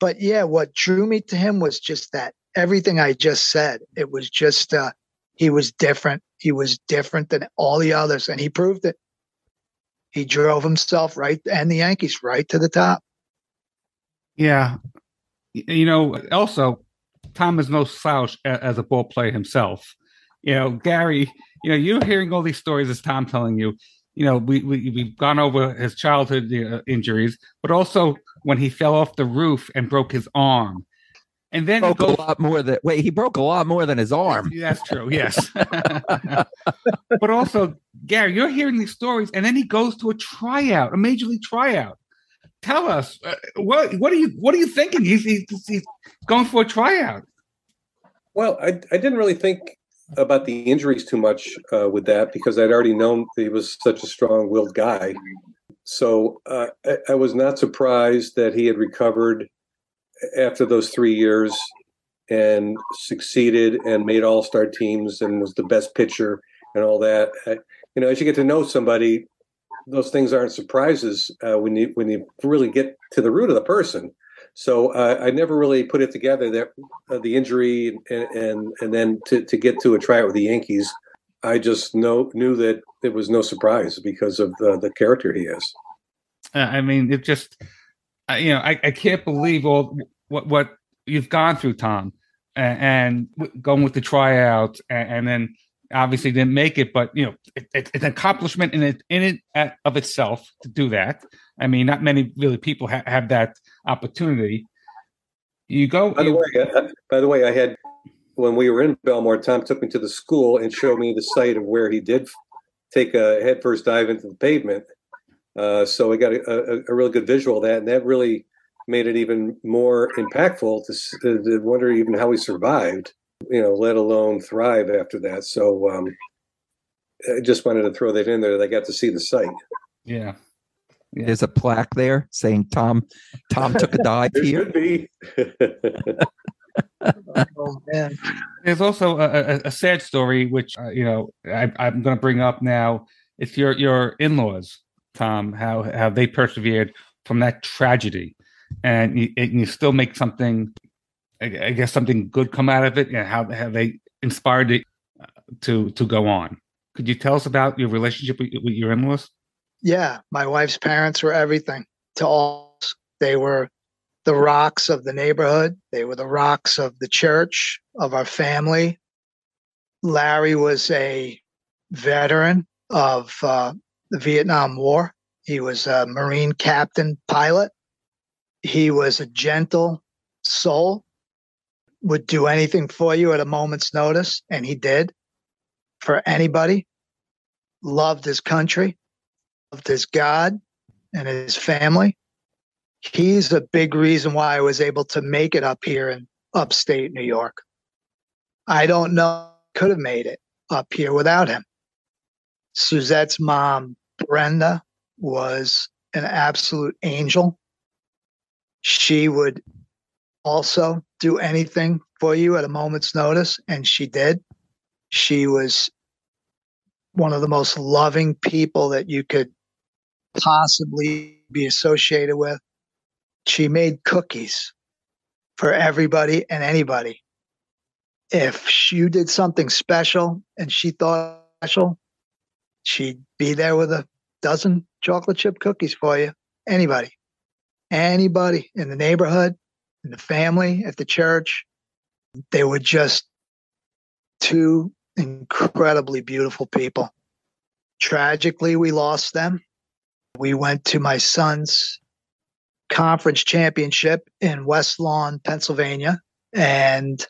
But yeah, what drew me to him was just that everything I just said. It was just uh, he was different. He was different than all the others, and he proved it. He drove himself right and the Yankees right to the top. Yeah. You know, also, Tom is no slouch as a ball player himself. You know, Gary, you know, you're hearing all these stories as Tom telling you, you know, we, we, we've gone over his childhood uh, injuries, but also when he fell off the roof and broke his arm. And then he broke a lot more than wait, he broke a lot more than his arm. That's true. Yes. but also, Gary, you're hearing these stories, and then he goes to a tryout, a major league tryout. Tell us uh, what what are you what are you thinking? He's, he's, he's going for a tryout. Well, I, I didn't really think about the injuries too much uh, with that because I'd already known he was such a strong willed guy. So uh, I, I was not surprised that he had recovered after those three years and succeeded and made all star teams and was the best pitcher and all that. I, you know, as you get to know somebody, those things aren't surprises uh, when you when you really get to the root of the person. So uh, I never really put it together that uh, the injury and, and and then to, to get to a tryout with the Yankees, I just know knew that it was no surprise because of the, the character he is. Uh, I mean, it just you know I, I can't believe all what what you've gone through, Tom, and, and going with the tryout, and, and, then obviously didn't make it, but you know it, it, it's an accomplishment in it in it at, of itself to do that. I mean, not many really people ha- have that opportunity. You go. By the you, way, I, by the way, I had when we were in Bellmore, Tom took me to the school and showed me the site of where he did take a headfirst dive into the pavement. Uh, so we got a, a, a really good visual of that, and that really made it even more impactful to, to wonder even how he survived, you know, let alone thrive after that. So um, I just wanted to throw that in there. They got to see the site. Yeah. Yeah. There's a plaque there saying Tom Tom took a dive there here. Should be. Oh, man. There's also a, a, a sad story, which uh, you know I, I'm going to bring up now. It's your your in-laws, Tom, how how they persevered from that tragedy, and you, and you still make something, I, guess something good come out of it, and how have they inspired it uh, to to go on. Could you tell us about your relationship with, with your in-laws? Yeah, my wife's parents were everything to all. They were the rocks of the neighborhood. They were the rocks of the church, of our family. Larry was a veteran of uh, the Vietnam War. He was a Marine captain pilot. He was a gentle soul, would do anything for you at a moment's notice, and he did for anybody. Loved his country, loved his God and his family he's a big reason why I was able to make it up here in upstate New York. I don't know could have made it up here without him. Suzette's mom, Brenda, was an absolute angel. She would also do anything for you at a moment's notice, and she did. She was one of the most loving people that you could possibly be associated with she made cookies for everybody and anybody. If you did something special and she thought special, she'd be there with a dozen chocolate chip cookies for you. Anybody, anybody in the neighborhood, in the family, at the church. They were just two incredibly beautiful people. Tragically, we lost them. We went to my son's conference championship in West Lawn, Pennsylvania. And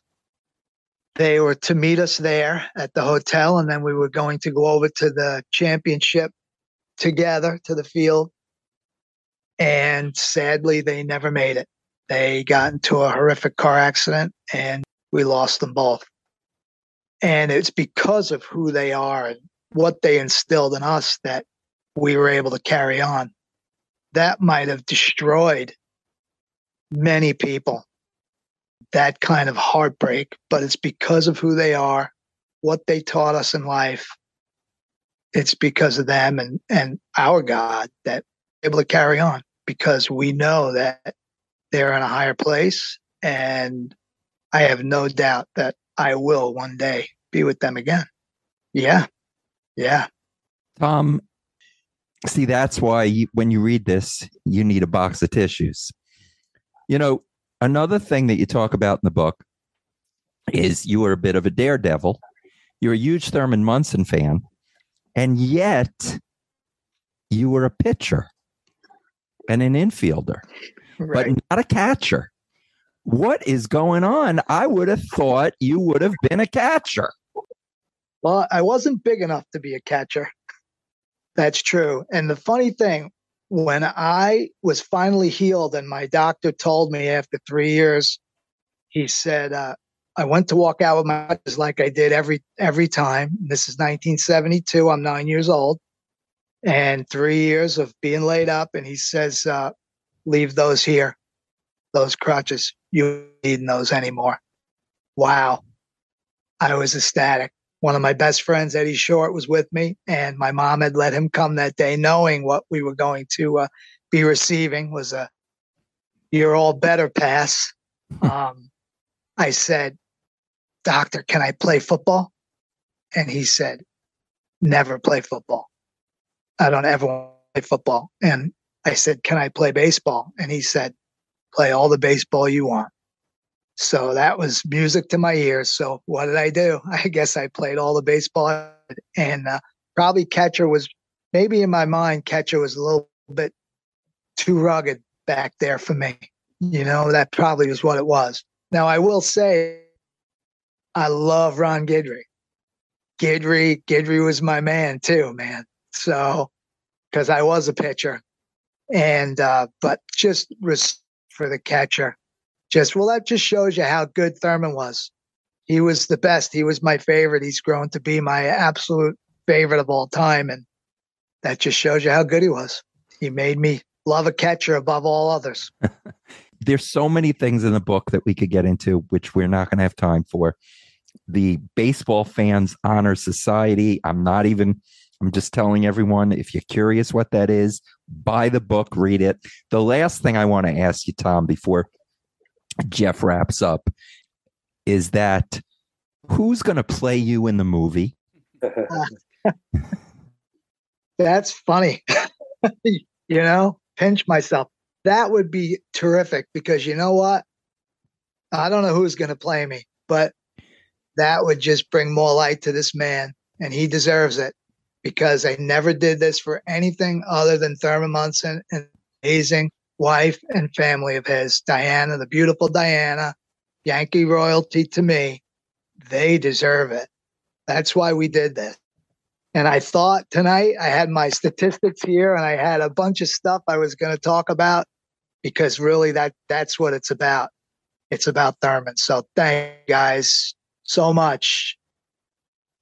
they were to meet us there at the hotel. And then we were going to go over to the championship together to the field. And sadly, they never made it. They got into a horrific car accident and we lost them both. And it's because of who they are and what they instilled in us that we were able to carry on that might have destroyed many people. That kind of heartbreak, but it's because of who they are, what they taught us in life. It's because of them and, and our God that able to carry on because we know that they're in a higher place. And I have no doubt that I will one day be with them again. Yeah. Yeah. Tom, see that's why you, when you read this you need a box of tissues you know another thing that you talk about in the book is you were a bit of a daredevil you're a huge thurman munson fan and yet you were a pitcher and an infielder but not a catcher. What is going on? I would have thought you would have been a catcher. Well, I wasn't big enough to be a catcher. That's true. And the funny thing, when I was finally healed, and my doctor told me after three years, he said, uh, I went to walk out with my just like I did every every time. This is 1972. I'm nine years old, and three years of being laid up. And he says, uh, "Leave those here, those crutches. You need those anymore." Wow, I was ecstatic. One of my best friends, Eddie Short, was with me, and my mom had let him come that day, knowing what we were going to uh, be receiving was a "You're all better" pass. Um, I said, Doctor, can I play football? And he said, Never play football. I don't ever want to play football. And I said, Can I play baseball? And he said, Play all the baseball you want. So that was music to my ears. So what did I do? I guess I played all the baseball and uh, probably catcher was maybe in my mind, catcher was a little bit too rugged back there for me. You know, that probably was what it was. Now, I will say, I love Ron Guidry. Guidry, Guidry was my man too, man. So, because I was a pitcher, and uh, but just for the catcher, just well, that just shows you how good Thurman was. He was the best. He was my favorite. He's grown to be my absolute favorite of all time, and that just shows you how good he was. He made me love a catcher above all others. There's so many things in the book that we could get into, which we're not going to have time for. The Baseball Fans Honor Society. I'm not even, I'm just telling everyone if you're curious what that is, buy the book, read it. The last thing I want to ask you, Tom, before Jeff wraps up, is that who's going to play you in the movie? That's funny. you know, pinch myself. That would be terrific because you know what? I don't know who's going to play me, but that would just bring more light to this man, and he deserves it because I never did this for anything other than Thurman Munson and amazing wife and family of his, Diana, the beautiful Diana, Yankee royalty to me. They deserve it. That's why we did this. And I thought tonight I had my statistics here and I had a bunch of stuff I was going to talk about because really that that's what it's about. It's about Thurman. So thank you guys so much.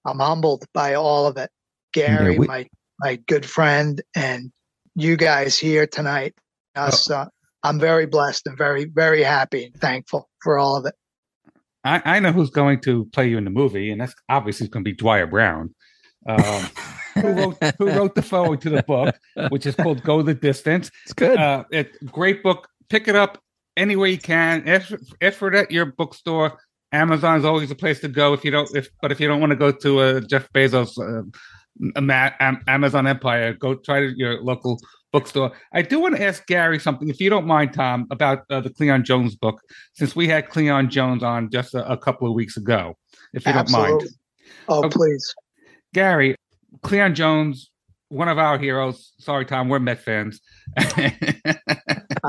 I'm humbled by all of it. Gary, Yeah, we- my my good friend, and you guys here tonight. Us, uh, I'm very blessed and very very happy and thankful for all of it. I, I know who's going to play you in the movie, and that's obviously going to be Dwyer Brown, um, who wrote who wrote the forward to the book, which is called "Go the Distance." It's good. Uh, it great book. Pick it up any way you can. Ask, ask for it at your bookstore. Amazon is always a place to go if you don't. If but if you don't want to go to uh, Jeff Bezos' uh, Amazon empire, go try to your local bookstore. I do want to ask Gary something, if you don't mind, Tom, about uh, the Cleon Jones book, since we had Cleon Jones on just a, a couple of weeks ago. If you don't mind, Oh, Okay. please. Gary, Cleon Jones, one of our heroes. Sorry, Tom, we're Met fans.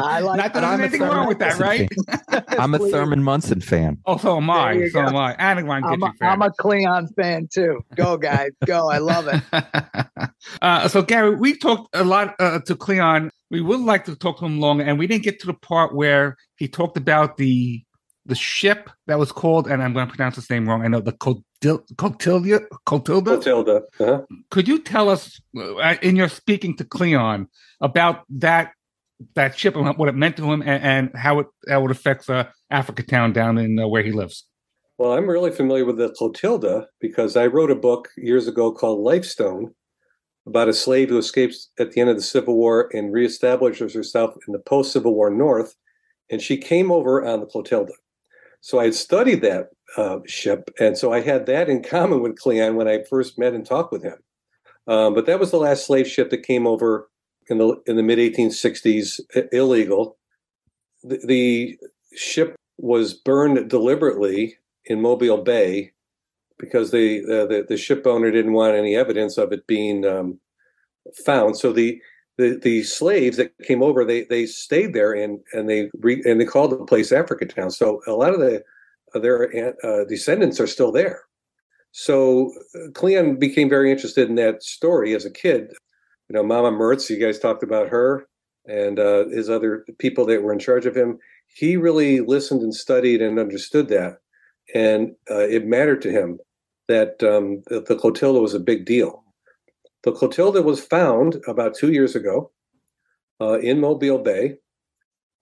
I like. Not that I'm there's a anything wrong with that, right? I'm a Thurman Munson fan. Oh, so am There I. So go. am I. And a Ron I'm Guidry a, fan. I'm a Cleon fan too. Go guys, go! I love it. uh, so Gary, we talked a lot uh, to Cleon. We would like to talk to him longer, and we didn't get to the part where he talked about the the ship that was called, and I'm going to pronounce this name wrong. I know the Cotil- Cotilda. Cotilda. Matilda. Uh-huh. Could you tell us, uh, in your speaking to Cleon, about that that ship and what it meant to him, and, and how it how it affects uh, Africa Town down in uh, where he lives? Well, I'm really familiar with the Clotilda because I wrote a book years ago called Lifestone about a slave who escapes at the end of the Civil War and reestablishes herself in the post Civil War North. And she came over on the Clotilda. So I had studied that uh, ship. And so I had that in common with Cleon when I first met and talked with him. Um, but that was the last slave ship that came over in the in the mid 1860s, illegal. The, the ship was burned deliberately in Mobile Bay because the uh, the, the ship owner didn't want any evidence of it being um, found. So the the the slaves that came over they they stayed there and and they re, and they called the place Africa Town. So a lot of the their uh, descendants are still there. So uh, Cleon became very interested in that story as a kid. You know, Mama Mertz, you guys talked about her and uh, his other people that were in charge of him. He really listened and studied and understood that, and uh, it mattered to him that um, the, Clotilda was a big deal. The Clotilda was found about two years ago uh, in Mobile Bay.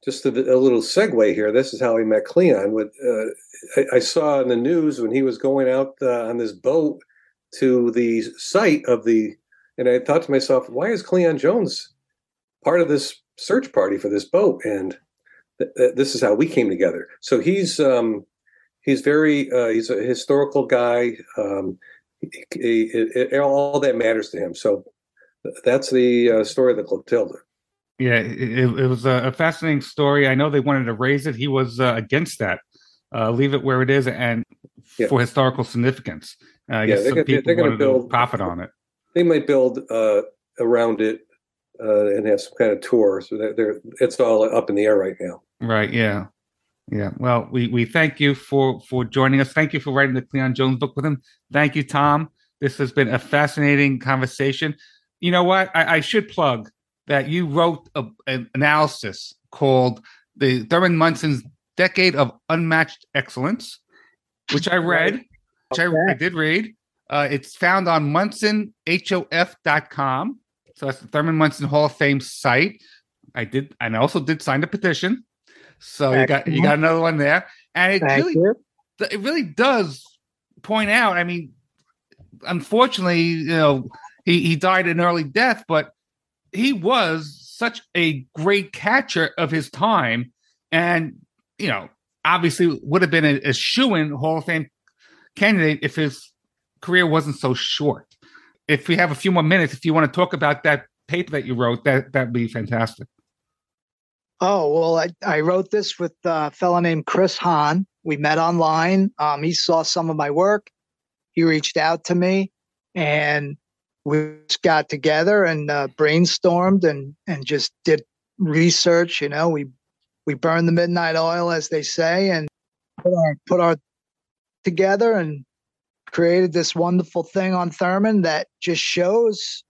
Just a, a, little segue here. This is how he met Cleon. With uh, I, I, saw in the news when he was going out uh, on this boat to the site of the, and I thought to myself, why is Cleon Jones part of this search party for this boat? And th- th- this is how we came together. So he's um, he's very uh, he's a historical guy. Um, he, he, all that matters to him. So that's the uh, story of the Clotilda. Yeah, it, it was a, fascinating story. I know they wanted to raise it. He was uh, against that. Uh, leave it where it is, and yeah. for historical significance. Uh, I yeah, guess some gonna, people wanted build, to profit on it. They might build uh, around it uh, and have some kind of tour. So they're, they're, it's all up in the air right now. Right. Yeah. Yeah. Well, we, we thank you for for joining us. Thank you for writing the Cleon Jones book with him. Thank you, Tom. This has been a fascinating conversation. You know what? I, I should plug that you wrote a, an analysis called the Thurman Munson's Decade of Unmatched Excellence, which I read, which I, I did read. Uh, it's found on munsonhof.com. So that's the Thurman Munson Hall of Fame site. I did, and I also did sign the petition. So you got you got another one there, and it Thank really you. it really does point out. I mean, unfortunately, you know, he he died an early death, but he was such a great catcher of his time, and you know, obviously would have been a, a shoe-in Hall of Fame candidate if his career wasn't so short. If we have a few more minutes, if you want to talk about that paper that you wrote, that that'd be fantastic. Oh, well, I, I wrote this with a fellow named Chris Hahn. We met online. Um, he saw some of my work. He reached out to me and we got together and uh, brainstormed and, and just did research. You know, we, we burned the midnight oil, as they say, and put our, put our together and created this wonderful thing on Thurman that just shows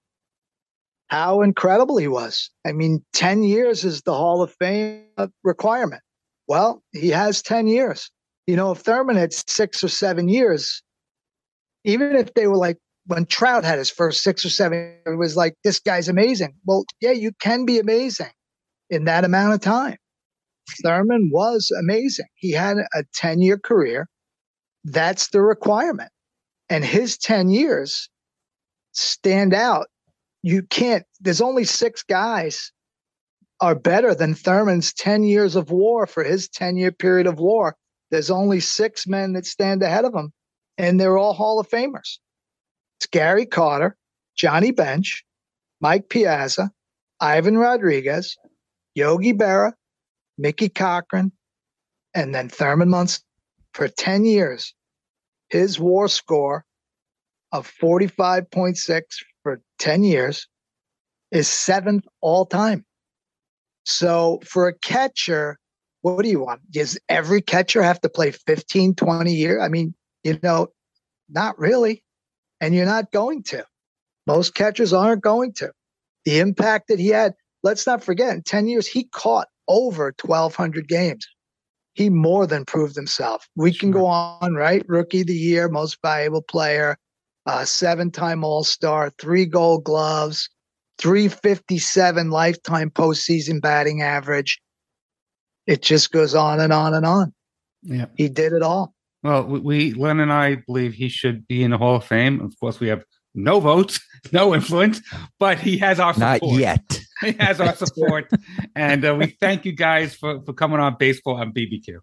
how incredible he was. I mean, 10 years is the Hall of Fame requirement. Well, he has 10 years. You know, if Thurman had six or seven years, even if they were like when Trout had his first six or seven, it was like, this guy's amazing. Well, yeah, you can be amazing in that amount of time. Thurman was amazing. He had a 10 year career. That's the requirement. And his 10 years stand out you can't there's only six guys are better than Thurman's 10 years of war for his 10 year period of war. There's only six men that stand ahead of him, and they're all Hall of Famers. It's Gary Carter, Johnny Bench, Mike Piazza, Ivan Rodriguez, Yogi Berra, Mickey Cochrane, and then Thurman Munson for 10 years. His war score of 45.6 for 10 years, is seventh all time. So for a catcher, what do you want? Does every catcher have to play 15, 20 years? I mean, you know, not really. And you're not going to. Most catchers aren't going to. The impact that he had, let's not forget, in 10 years, he caught over 1,200 games. He more than proved himself. We can go on, right? Rookie of the year, most valuable player, uh, seven time All Star, three gold gloves, 357 lifetime postseason batting average. It just goes on and on and on. Yeah. He did it all. Well, we, Len and I believe he should be in the Hall of Fame. Of course, we have no votes, no influence, but he has our support. Not yet. he has our support. and uh, we thank you guys for, for coming on Baseball on BBQ.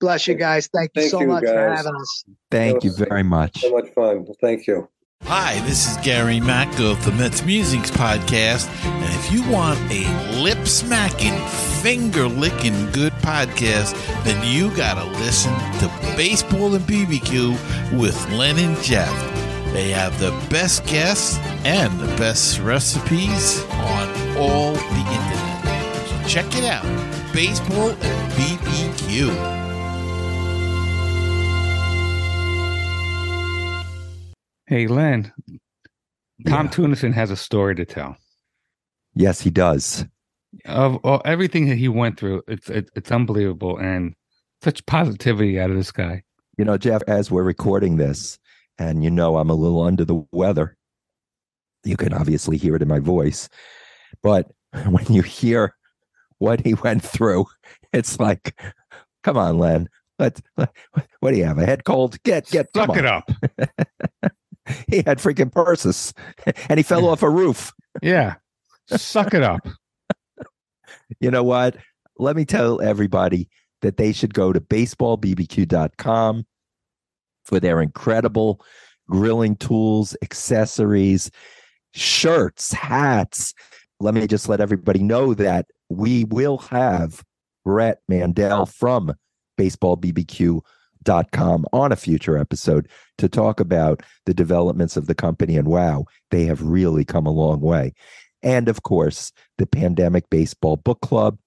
Bless you guys. Thank you Thank so you, much guys. for having us. Thank you very much. So much fun. Thank you. Hi, this is Gary Mack of the Mets Musings podcast. And if you want a lip smacking, finger licking good podcast, then you got to listen to Baseball and BBQ with Len and Jeff. They have the best guests and the best recipes on all the internet. So check it out. Baseball and BBQ. Hey, Len. Tom Yeah. Tunison has a story to tell Yes, he does. of, of everything that he went through. It's it, it's unbelievable and such positivity out of this guy. You know, Jeff, as we're recording this, and you know I'm a little under the weather, you can obviously hear it in my voice. But when you hear what he went through, it's like, come on, Len. Let- what do you have? A head cold? Get get Suck it up. He had freaking Perthes and he fell off a roof. Yeah. Suck it up. you know what? Let me tell everybody that they should go to baseballbbq.com for their incredible grilling tools, accessories, shirts, hats. Let me just let everybody know that we will have Brett Mandel from baseballbbq.com on a future episode to talk about the developments of the company and wow, they have really come a long way. And of course, the Pandemic Baseball Book Club,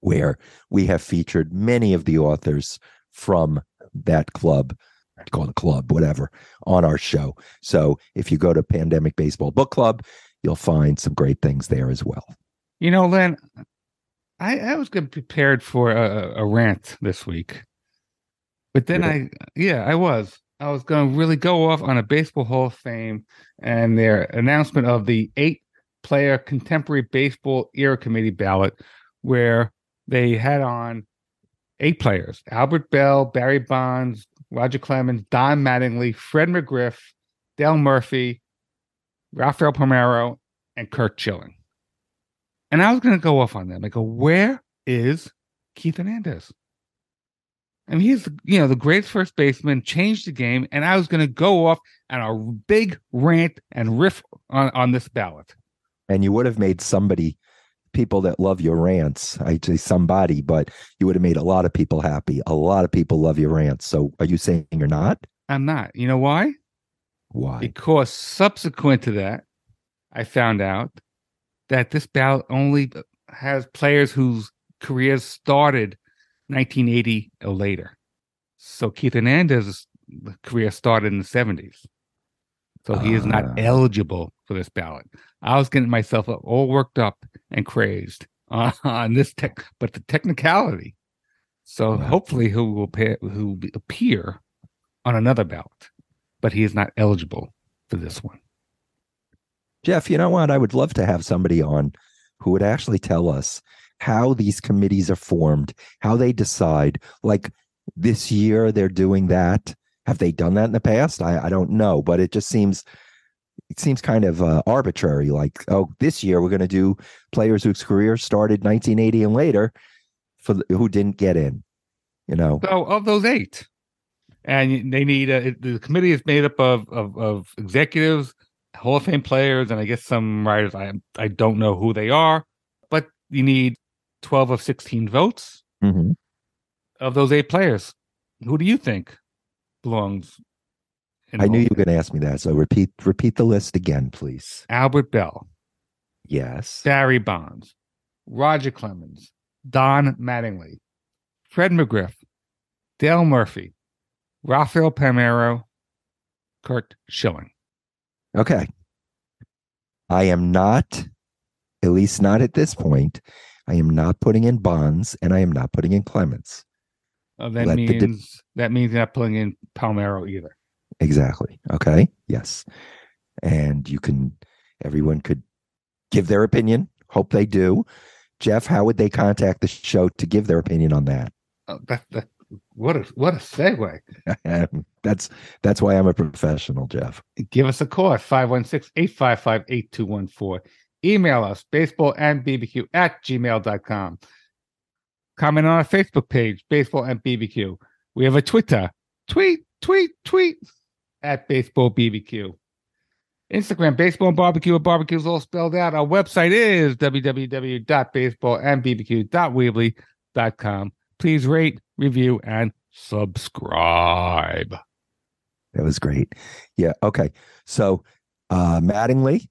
where we have featured many of the authors from that club, call it a club, whatever, on our show. So if you go to Pandemic Baseball Book Club, you'll find some great things there as well. You know, Len, I, I was getting prepared for a, a rant this week, but then I, yeah, I was. I was going to really go off on a Baseball Hall of Fame and their announcement of the eight player contemporary baseball era committee ballot, where they had on eight players Albert Belle, Barry Bonds, Roger Clemens, Don Mattingly, Fred McGriff, Dale Murphy, Rafael Palmeiro, and Curt Schilling. And I was going to go off on them. I go, where is Keith Hernandez? I mean, he's you know the greatest first baseman, changed the game, and I was going to go off on a big rant and riff on on this ballot. And you would have made somebody, people that love your rants, I'd say somebody, but you would have made a lot of people happy. A lot of people love your rants. So are you saying you're not? I'm not. You know why? Why? Because subsequent to that, I found out that this ballot only has players whose careers started 1980 or later. So Keith Hernandez's career started in the 70s. So he is not Ah. eligible for this ballot. I was getting myself all worked up and crazed on, on this tech, but the technicality. So Wow. hopefully he will appear, who will appear on another ballot, but he is not eligible for this one. Jeff, you know what? I would love to have somebody on who would actually tell us how these committees are formed, how they decide. Like this year, they're doing that. Have they done that in the past? I, I don't know, but it just seems it seems kind of uh, arbitrary. Like, oh, this year we're going to do players whose career started 1980 and later for the, who didn't get in. You know, So of those eight, and they need a, the committee is made up of, of of executives, Hall of Fame players, and I guess some writers. I I don't know who they are, but you need twelve of sixteen votes Mhm. of those eight players. Who do you think belongs? In I knew you were going to ask me that. So repeat repeat the list again, please. Albert Belle, Yes. Barry Bonds, Roger Clemens, Don Mattingly, Fred McGriff, Dale Murphy, Rafael Palmeiro, Curt Schilling. Okay. I am not, at least not at this point, I am not putting in Bonds and I am not putting in Clemens. Uh, that Let the di- means that means not putting in Palmeiro either. Exactly. Okay. Yes. And you can, everyone could give their opinion. Hope they do. Jeff, how would they contact the show to give their opinion on that? Oh, that, that, what a what a segue. that's that's why I'm a professional, Jeff. Give us a call at 516-855-8214. Email us baseball and bbq at gmail.com. Comment on our Facebook page, Baseball and BBQ. We have a Twitter. Tweet, tweet, tweet at Baseball BBQ. Instagram, Baseball and Barbecue. and Barbecue is all spelled out. Our website is www.baseballandbbq.weebly.com. Please rate, review, and subscribe. That was great. Yeah. Okay. So uh Mattingly,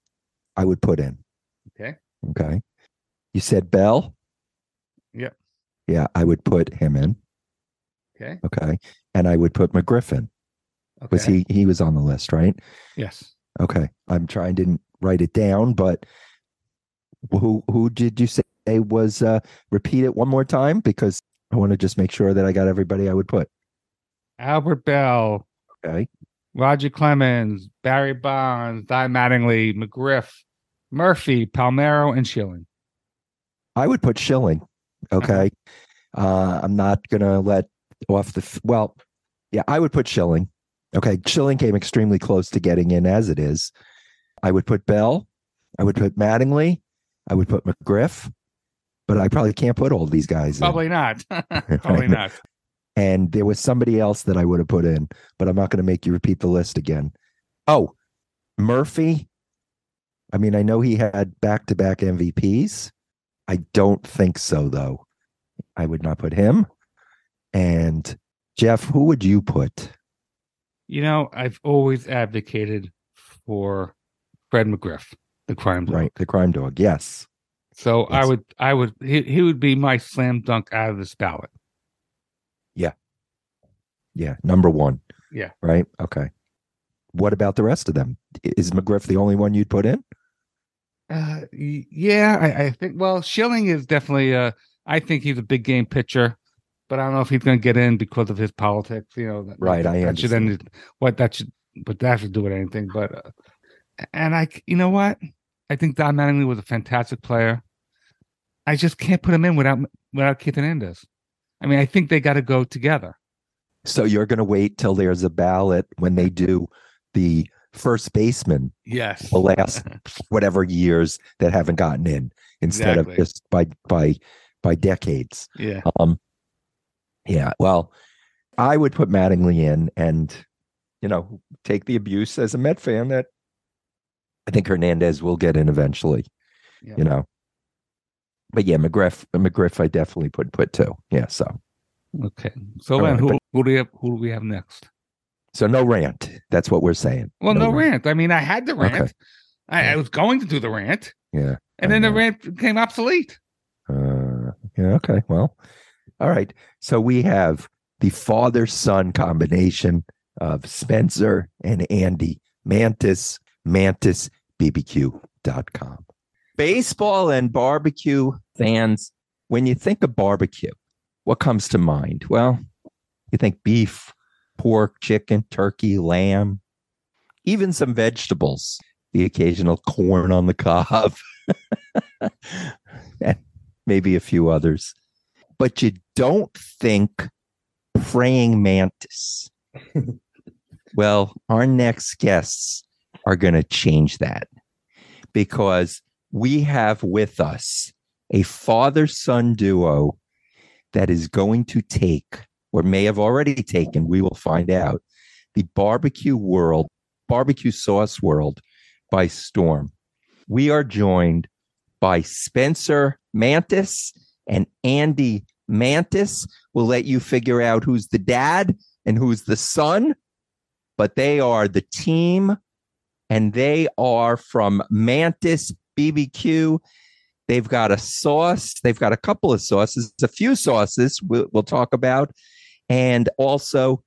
I would put in. Okay. Okay. You said Belle? Yep. Yeah, I would put him in. Okay. Okay. And I would put McGriff in. Okay. Was he he was on the list, right? Yes. Okay. I'm trying to write it down, but who who did you say was uh repeat it one more time? Because I want to just make sure that I got everybody I would put. Albert Belle, Okay. Roger Clemens, Barry Bonds, Di Mattingly, McGriff, Murphy, Palmeiro, and Schilling. I would put Schilling. Okay. Uh, I'm not gonna let off the f- well. Yeah, I would put Schilling. Okay, Schilling came extremely close to getting in as it is. I would put Belle. I would put Mattingly. I would put McGriff. But I probably can't put all these guys in. Probably not. Probably not. And there was somebody else that I would have put in, but I'm not going to make you repeat the list again. Oh, Murphy. I mean, I know he had back to back MVPs. I don't think so, though. I would not put him. And Jeff, who would you put? You know, I've always advocated for Fred McGriff, the crime dog. Right, the crime dog. Yes. So I would, I would, he, he would be my slam dunk out of this ballot. Yeah, Yeah. number one. Yeah. Right. Okay. What about the rest of them? Is McGriff the only one you'd put in? Uh, yeah, I, I think. Well, Schilling is definitely. Uh, I think he's a big game pitcher, but I don't know if he's going to get in because of his politics. You know, that, Right, That, I that should end. What that should, but that should do with anything. But, uh, and I, you know what? I think Don Mattingly was a fantastic player. I just can't put him in without without Keith Hernandez. I mean, I think they got to go together. So you're going to wait till there's a ballot when they do the first baseman Yes. the last whatever years that haven't gotten in instead Exactly. of just by by by decades. Yeah. Um yeah, well, I would put Mattingly in and you know, take the abuse as a Met fan that I think Hernandez will get in eventually, Yeah. you know. But yeah, McGriff McGriff I definitely put put two. Yeah, so Okay. So then, right, who but- who do we have? Who do we have next? so no rant. That's what we're saying. Well, no, rant. I mean, I had the rant. Okay. I, I was going to do the rant, Yeah. and I then the rant became obsolete. Uh, yeah. Okay. Well, all right. So we have the father son combination of Spencer and Andy Mantis, mantisbbq.com. Baseball and barbecue fans, when you think of barbecue, what comes to mind? Well, you think beef, pork, chicken, turkey, lamb, even some vegetables, the occasional corn on the cob. and maybe a few others. But you don't think praying mantis. well, our next guests are going to change that because we have with us a father son duo that is going to take, or may have already taken, we will find out, the barbecue world, barbecue sauce world by storm. We are joined by Spencer Mantis and Andy Mantis. We'll let you figure out who's the dad and who's the son, but they are the team and they are from Mantis BBQ. They've got a sauce, they've got a couple of sauces, a few sauces we'll, we'll talk about, and also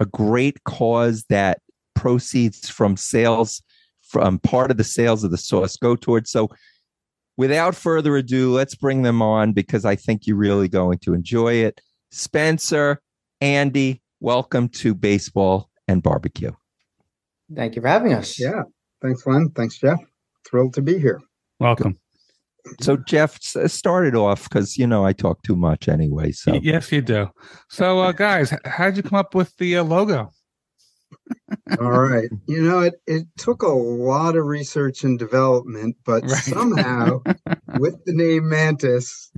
a great cause that proceeds from sales from part of the sales of the sauce go towards. So without further ado, let's bring them on because I think you're really going to enjoy it. Spencer, Andy, welcome to baseball and barbecue. Thank you for having us. Yeah. Thanks, Len. Thanks, Jeff. Thrilled to be here. Welcome. So Jeff started off because you know I talk too much anyway. So yes, you do. So, uh, guys, how'd you come up with the uh, logo? All right. You know, it, it took a lot of research and development, but Right. somehow with the name Mantis,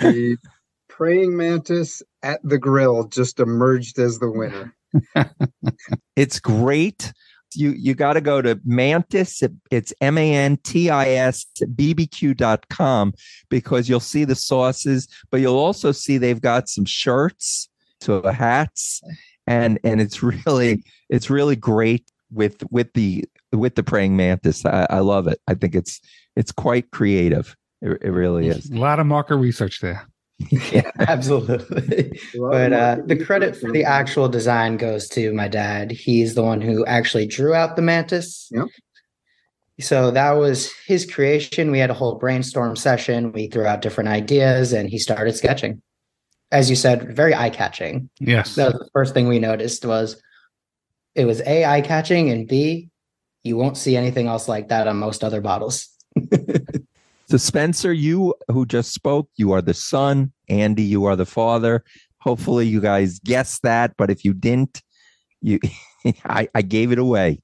the praying mantis at the grill just emerged as the winner. it's great. You you got to go to Mantis. It's M A N T I S BBQ.com because you'll see the sauces, but you'll also see they've got some shirts, so hats, and and it's really it's really great with with the with the praying mantis. I, I love it. I think it's it's quite creative. It, it really is. A lot of market research there. yeah, absolutely. but uh, the credit for the actual design goes to my dad. He's the one who actually drew out the mantis. Yep. So that was his creation. We had a whole brainstorm session. We threw out different ideas and he started sketching. As you said, very eye catching. Yes. That was the first thing we noticed was it was A, eye catching, and B, you won't see anything else like that on most other bottles. So Spencer, you who just spoke, you are the son. Andy, you are the father. Hopefully, you guys guessed that, but if you didn't, you I, I gave it away.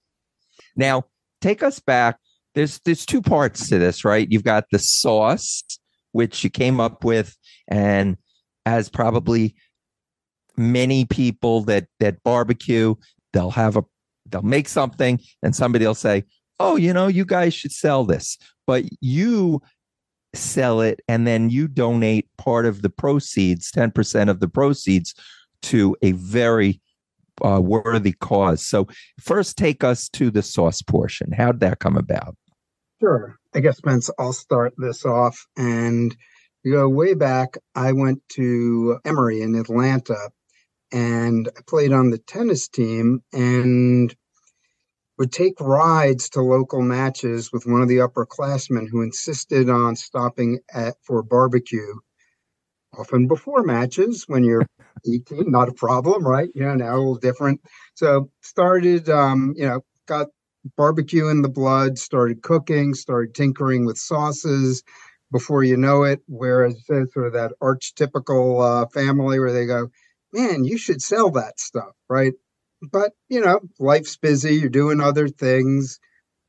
Now, take us back. There's there's two parts to this, right? You've got the sauce, which you came up with, and as probably many people that that barbecue, they'll have a they'll make something, and somebody will say, "Oh, you know, you guys should sell this." But you sell it, and then you donate part of the proceeds, ten percent of the proceeds, to a very uh, worthy cause. So, first, take us to the sauce portion. How did that come about? Sure. I guess, Spence, I'll start this off. And you go way back. I went to Emory in Atlanta and I played on the tennis team and would take rides to local matches with one of the upperclassmen who insisted on stopping at for barbecue often before matches when you're 18 not a problem right you know now a little different so started um you know got barbecue in the blood started cooking started tinkering with sauces before you know it whereas sort of that archetypical uh, family where they go man you should sell that stuff right? But you know life's busy you're doing other things.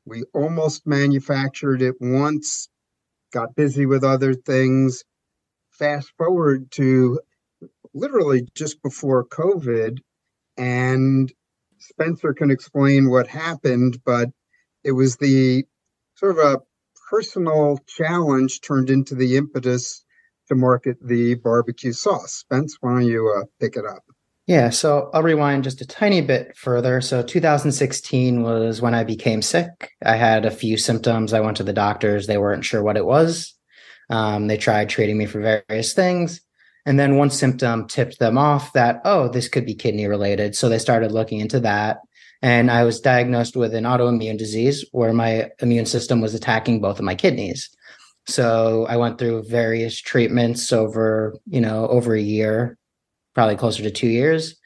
We almost manufactured it once got busy with other things. Fast forward to literally just before COVID, and Spencer can explain what happened, but it was the sort of a personal challenge turned into the impetus to market the barbecue sauce. Spence, why don't you uh, pick it up? Yeah, so I'll rewind just a tiny bit further. So 2016 was when I became sick. I had a few symptoms. I went to the doctors. They weren't sure what it was. Um, they tried treating me for various things. And then one symptom tipped them off that, oh, this could be kidney related. So they started looking into that. And I was diagnosed with an autoimmune disease where my immune system was attacking both of my kidneys. So I went through various treatments over, you know, over a year, probably closer to two years.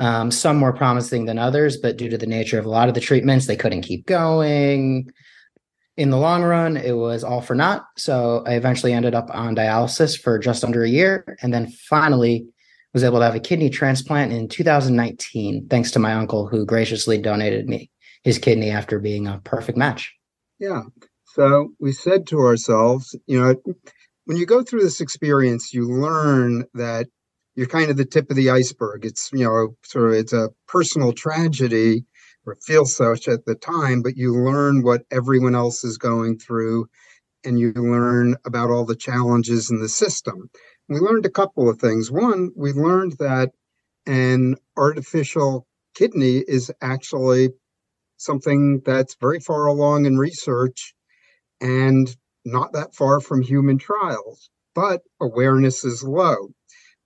Um, some more promising than others, but due to the nature of a lot of the treatments, they couldn't keep going in the long run, it was all for naught. So I eventually ended up on dialysis for just under a year. And then finally was able to have a kidney transplant in 2019, thanks to my uncle who graciously donated me his kidney after being a perfect match. Yeah. So we said to ourselves, you know, when you go through this experience, you learn that you're kind of the tip of the iceberg. It's, you know, sort of it's a personal tragedy or feel such at the time, but you learn what everyone else is going through and you learn about all the challenges in the system. We learned a couple of things. One, we learned that an artificial kidney is actually something that's very far along in research and not that far from human trials, but awareness is low.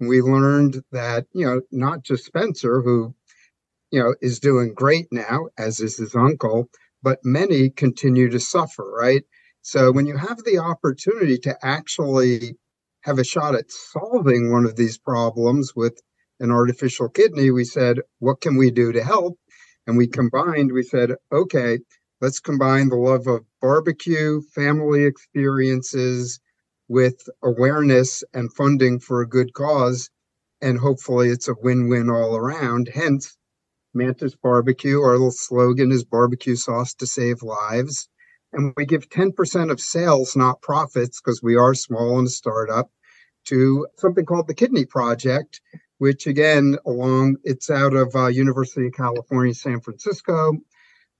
We learned that, you know, not just Spencer, who you know, is doing great now, as is his uncle, but many continue to suffer, right? So when you have the opportunity to actually have a shot at solving one of these problems with an artificial kidney, we said, what can we do to help? And we combined, we said, okay, let's combine the love of barbecue, family experiences with awareness and funding for a good cause. And hopefully it's a win win all around. Hence, Mantis Barbecue. Our little slogan is barbecue sauce to save lives. And we give 10% of sales, not profits, because we are small and a startup, to something called the Kidney Project, which again, along it's out of uh, University of California, San Francisco.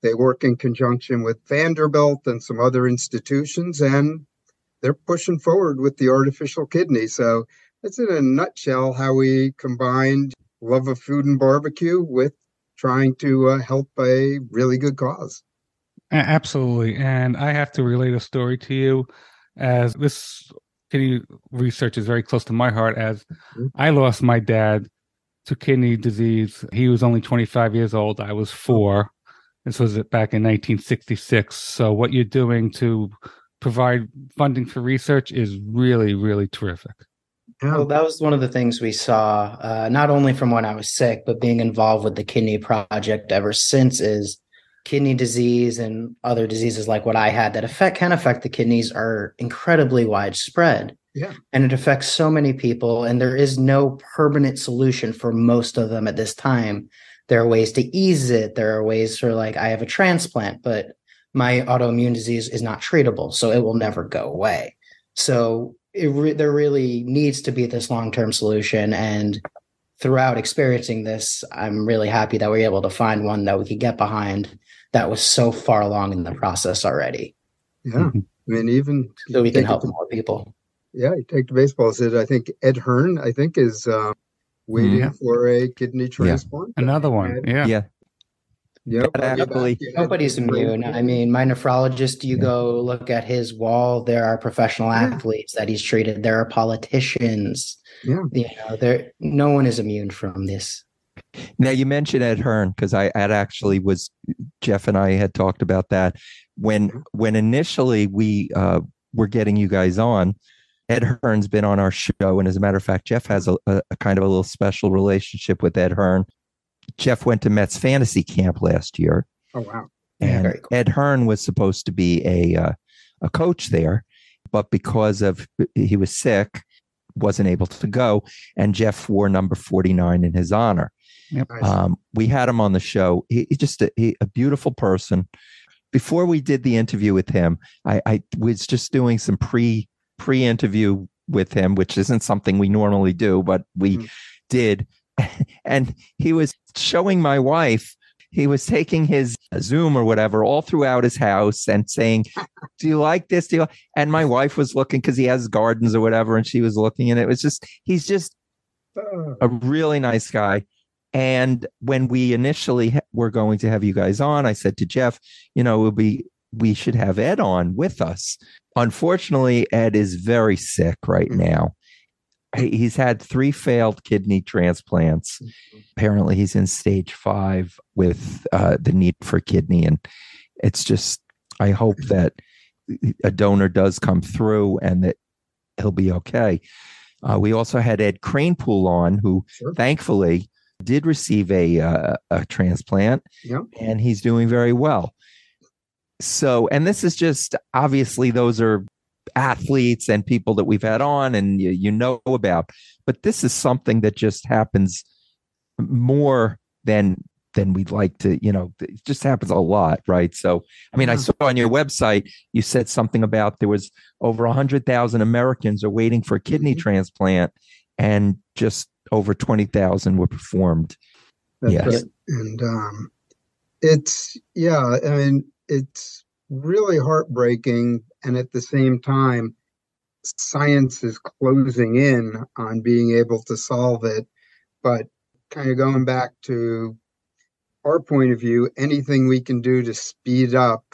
They work in conjunction with Vanderbilt and some other institutions, and they're pushing forward with the artificial kidney. So that's in a nutshell how we combined love of food and barbecue with trying to uh, help a really good cause. A- Absolutely. And I have to relate a story to you as this kidney research is very close to my heart as I lost my dad to kidney disease. He was only 25 years old. I was four. This was back in 1966. So what you're doing to provide funding for research is really, really terrific. Well, that was one of the things we saw, uh, not only from when I was sick, but being involved with the kidney project ever since is kidney disease and other diseases like what I had that affect can affect the kidneys are incredibly widespread. Yeah. And it affects so many people, and there is no permanent solution for most of them at this time. There are ways to ease it. There are ways for like I have a transplant, but my autoimmune disease is not treatable, so it will never go away. So it re- there really needs to be this long-term solution and throughout experiencing this i'm really happy that we are able to find one that we could get behind that was so far along in the process already Yeah. I mean, even so we can help to- more people Yeah, you take the baseball. Said I think Ed Hearn, I think, is uh, waiting Yeah. for a kidney transplant. Another one. And- Yeah. Yeah. Yep. I'll back nobody's immune i mean my nephrologist you Yeah. go look at his wall there are professional Yeah. athletes that he's treated there are politicians Yeah. you know there no one is immune from this Now you mentioned Ed Hearn because I Ed actually was Jeff and I had talked about that when when initially we uh, were getting you guys on. Ed Hearn's been on our show, and as a matter of fact, Jeff has a, a, a kind of a little special relationship with Ed Hearn. Jeff went to Mets fantasy camp last year, Oh wow. And cool. Ed Hearn was supposed to be a uh, a coach there, but because of he was sick, wasn't able to go, and Jeff wore number forty nine in his honor. Yep. Nice. Um, we had him on the show. He, he's just a, he, a beautiful person. Before we did the interview with him, I, I was just doing some pre pre interview with him, which isn't something we normally do, but we Mm. did. And he was showing my wife. He was taking his Zoom or whatever all throughout his house and saying, "Do you like this? Do you?" like-" And my wife was looking because he has gardens or whatever, and she was looking, and it was just he's just Oh, a really nice guy. And when we initially were going to have you guys on, I said to Jeff, you know, it would be we should have Ed on with us. Unfortunately, Ed is very sick right Mhm. now. He's had three failed kidney transplants. Apparently, he's in stage five with uh, the need for kidney, and it's just. I hope that a donor does come through and that he'll be okay. Uh, we also had Ed Kranepool on, who Sure. thankfully did receive a uh, a transplant, Yep. and he's doing very well. So, and this is just obviously those are athletes and people that we've had on and you, you know about, but this is something that just happens more than than we'd like to. You know, it just happens a lot, right? So, I mean, I saw on your website you said something about there was over a hundred thousand Americans are waiting for a kidney Mhm. transplant, and just over twenty thousand were performed. That's Yes. right. And um, it's yeah, I mean, it's really heartbreaking, and at the same time, science is closing in on being able to solve it. But kind of going back to our point of view, anything we can do to speed up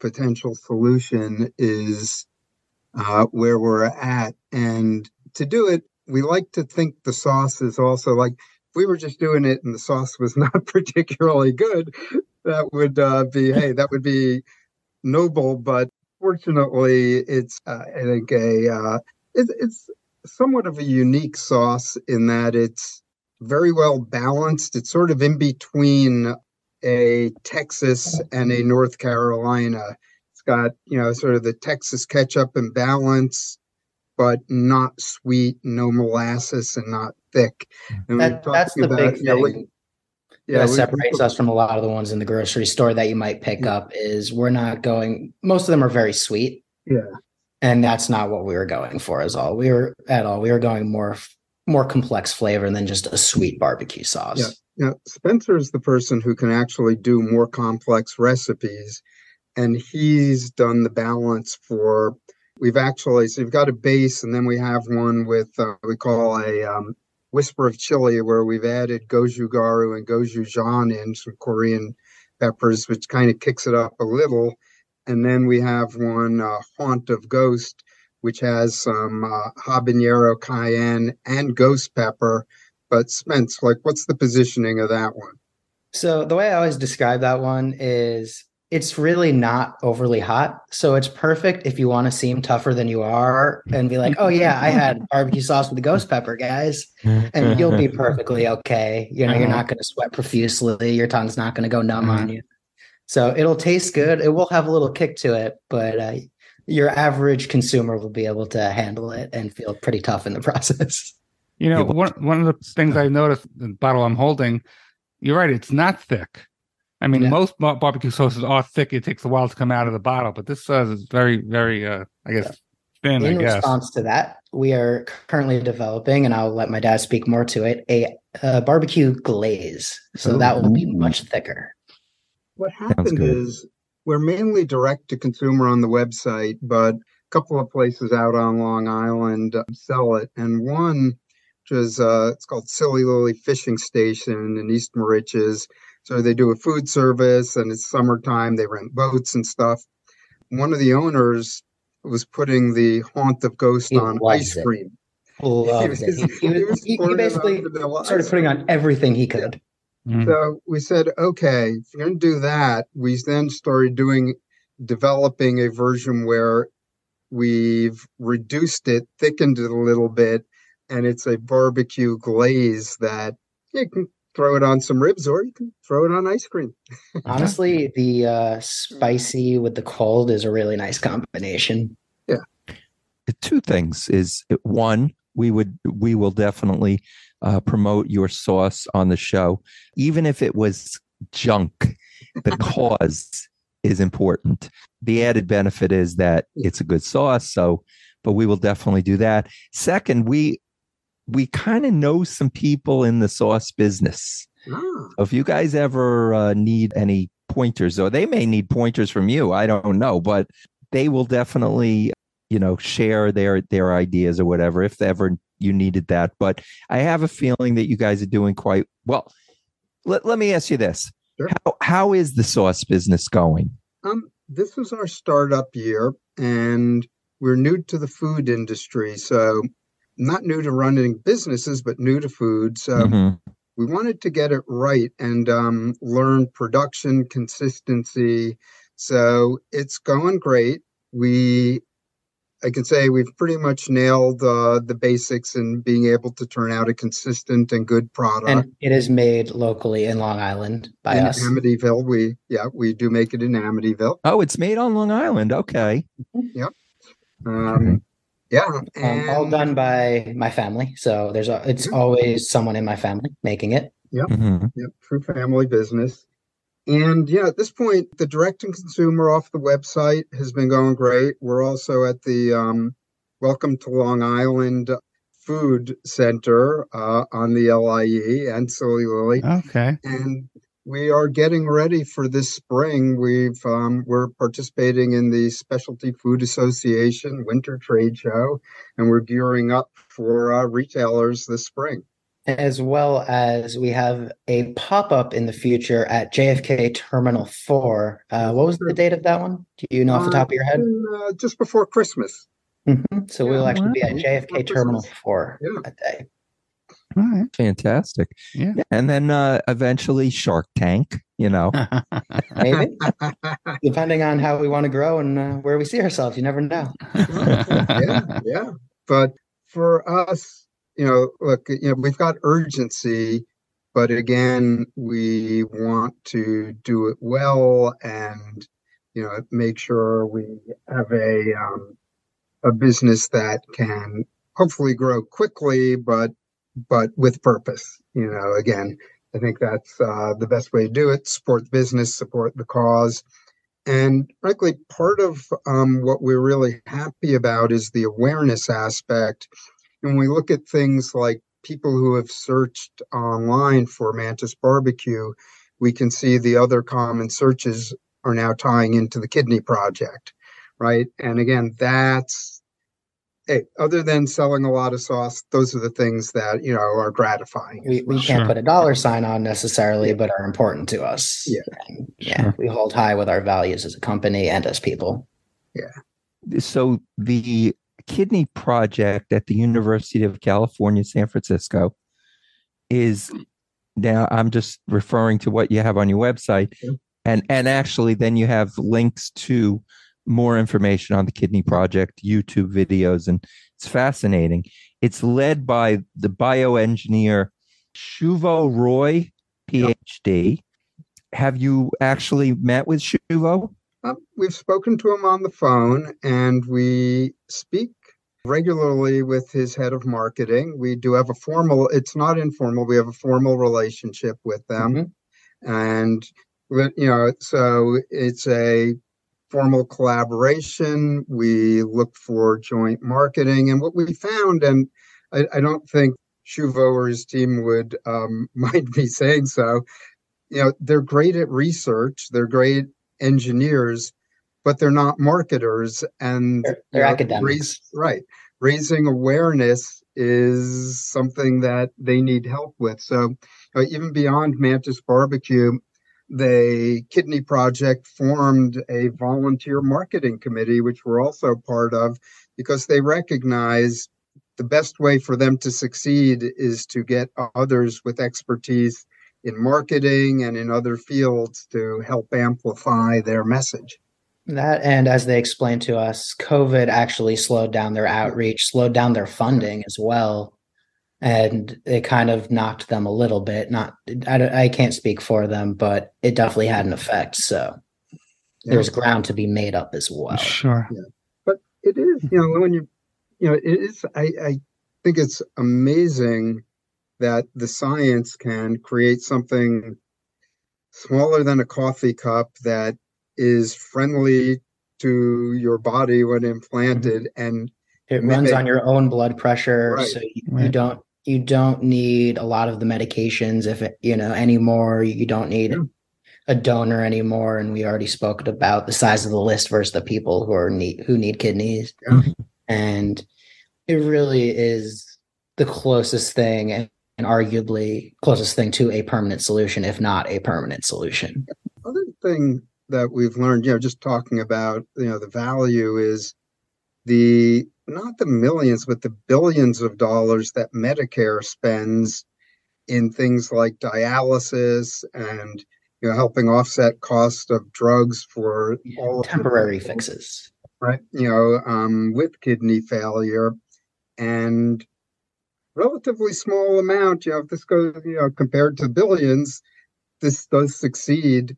potential solution is uh, where we're at. And to do it, we like to think the sauce is also like if we were just doing it and the sauce was not particularly good, that would uh, be hey, that would be noble. But fortunately, it's uh, I think a uh, it, it's somewhat of a unique sauce in that it's very well balanced. It's sort of in between a Texas and a North Carolina. It's got you know sort of the Texas ketchup and balance, but not sweet, no molasses, and not thick. Hmm. And That, that's the about, big you know, we- thing yeah, that we- separates us from a lot of the ones in the grocery store that you might pick Yeah. up is we're not going most of them are very sweet Yeah, and that's not what we were going for as all we were at all we were going more more complex flavor than just a sweet barbecue sauce Yeah, yeah. Spencer is the person who can actually do more complex recipes, and he's done the balance for. We've actually so we've got a base, and then we have one with uh, we call a um, whisper of chili, where we've added gochugaru and gochujang in some Korean peppers, which kind of kicks it up a little. And then we have one, uh, Haunt of Ghost, which has some uh, habanero, cayenne, and ghost pepper. But Spence, like, what's the positioning of that one? So the way I always describe that one is it's really not overly hot. So it's perfect if you want to seem tougher than you are and be like, oh, yeah, I had barbecue sauce with the ghost pepper, guys. And you'll be perfectly okay. You know, you're not going to sweat profusely. Your tongue's not going to go numb on you. So it'll taste good. It will have a little kick to it, but uh, your average consumer will be able to handle it and feel pretty tough in the process. You know, one one of the things I've noticed the bottle I'm holding, you're right, it's not thick. I mean, Yeah. most bar- barbecue sauces are thick. It takes a while to come out of the bottle, but this sauce is very, very, uh, I guess, thin. in I guess. response to that, we are currently developing, and I'll let my dad speak more to it, a, a barbecue glaze. So that will be much thicker. What happened is we're mainly direct to consumer on the website, but a couple of places out on Long Island uh, sell it. And one, which is uh, it's called Silly Lily Fishing Station in East Moriches. So they do a food service, and it's summertime. They rent boats and stuff. One of the owners was putting the haunt of ghost He on ice it. cream. Loves it. He, he, He was was- he- he pouring it on basically started putting on everything he could. Mhm. So we said, okay, if you're going to do that, we then started doing, developing a version where we've reduced it, thickened it a little bit, and it's a barbecue glaze that you can throw it on some ribs or you can throw it on ice cream. Honestly, the uh, spicy with the cold is a really nice combination. Yeah, two things is one we would we will definitely uh, promote your sauce on the show even if it was junk. The cause is important. The added benefit is that it's a good sauce so but we will definitely do that. Second we we kind of know some people in the sauce business Ah, so if you guys ever uh, need any pointers, or they may need pointers from you, I don't know, but they will definitely, you know, share their their ideas or whatever if ever you needed that. But I have a feeling that you guys are doing quite well. Let, let me ask you this: Sure. how how is the sauce business going? Um, this is our startup year, and we're new to the food industry. So, not new to running businesses, but new to food. So, Mhm. we wanted to get it right and um, learn production consistency. So it's going great. We, I can say we've pretty much nailed uh, the basics and being able to turn out a consistent and good product. And it is made locally in Long Island by in us. Amityville, we yeah we do make it in Amityville. Oh, it's made on Long Island. Okay. Um, yeah, Um, all done by my family. So there's a, it's always someone in my family making it. Mhm. Yep, true family business. And yeah, at this point, the direct and consumer off the website has been going great. We're also at the um, Welcome to Long Island Food Center uh, on the LIE and Silly Lily. Okay. And we are getting ready for this spring. We've um, we're participating in the Specialty Food Association Winter Trade Show, and we're gearing up for uh, retailers this spring. As well as we have a pop up in the future at JFK Terminal 4. Uh, what was the date of that one? Do you know off the top of your head? Uh, just before Christmas. Mhm. So we'll Yeah, actually be at. JFK Terminal 4 Yeah. that day. All right. Fantastic. Yeah. And then uh, eventually Shark Tank. You know. Maybe, depending on how we want to grow and uh, where we see ourselves. You never know. yeah, yeah. But for us, you know, look, you know, we've got urgency, but again, we want to do it well and you know make sure we have a um, a business that can hopefully grow quickly, but but with purpose. You know, again, I think that's uh, the best way to do it. Support the business, support the cause. And frankly, part of um, what we're really happy about is the awareness aspect. When we look at things like people who have searched online for Mantis Barbecue, we can see the other common searches are now tying into the Kidney Project, right? And again, that's hey, other than selling a lot of sauce, those are the things that you know are gratifying. We, we can't Sure. put a dollar sign on necessarily, but are important to us. Yeah. And, yeah. We hold high with our values as a company and as people. Yeah. So the kidney project at the University of California, San Francisco is now I'm just referring to what you have on your website. Yeah. And and actually then you have links to more information on the kidney project, YouTube videos, and it's fascinating. It's led by the bioengineer Shuvo Roy, PhD. Have you actually met with Shuvo? Um, we've spoken to him on the phone and we speak regularly with his head of marketing. We do have a formal, it's not informal, we have a formal relationship with them. Mhm. And, you know, so it's a formal collaboration. We look for joint marketing. And what we found, and I, I don't think Shuvo or his team would um, mind me saying so, you know, they're great at research, they're great engineers, but they're not marketers. And They're, they're you know, academics. raise- right. Raising awareness is something that they need help with. So uh, even beyond Mantis Barbecue, the Kidney Project formed a volunteer marketing committee, which we're also part of, because they recognize the best way for them to succeed is to get others with expertise in marketing and in other fields to help amplify their message. That and as they explained to us, COVID actually slowed down their outreach, slowed down their funding as well, and it kind of knocked them a little bit. Not, I, I can't speak for them, but it definitely had an effect. So there's ground to be made up as well. Sure. but it is you know when you you know it is i i think it's amazing that the science can create something smaller than a coffee cup that is friendly to your body when implanted mm-hmm. and It May- runs on your own blood pressure, Right, so you, you don't you don't need a lot of the medications if it you know anymore. You don't need Yeah. a donor anymore, and we already spoke about the size of the list versus the people who are need who need kidneys, Yeah. and it really is the closest thing and, and arguably closest thing to a permanent solution, if not a permanent solution. other thing that we've learned, you know, just talking about, you know, the value is the not the millions, but the billions of dollars that Medicare spends in things like dialysis and you know helping offset cost of drugs for all Temporary people, fixes. right? You know, um, with kidney failure and relatively small amount. You know, if this goes, you know, compared to billions, this does succeed,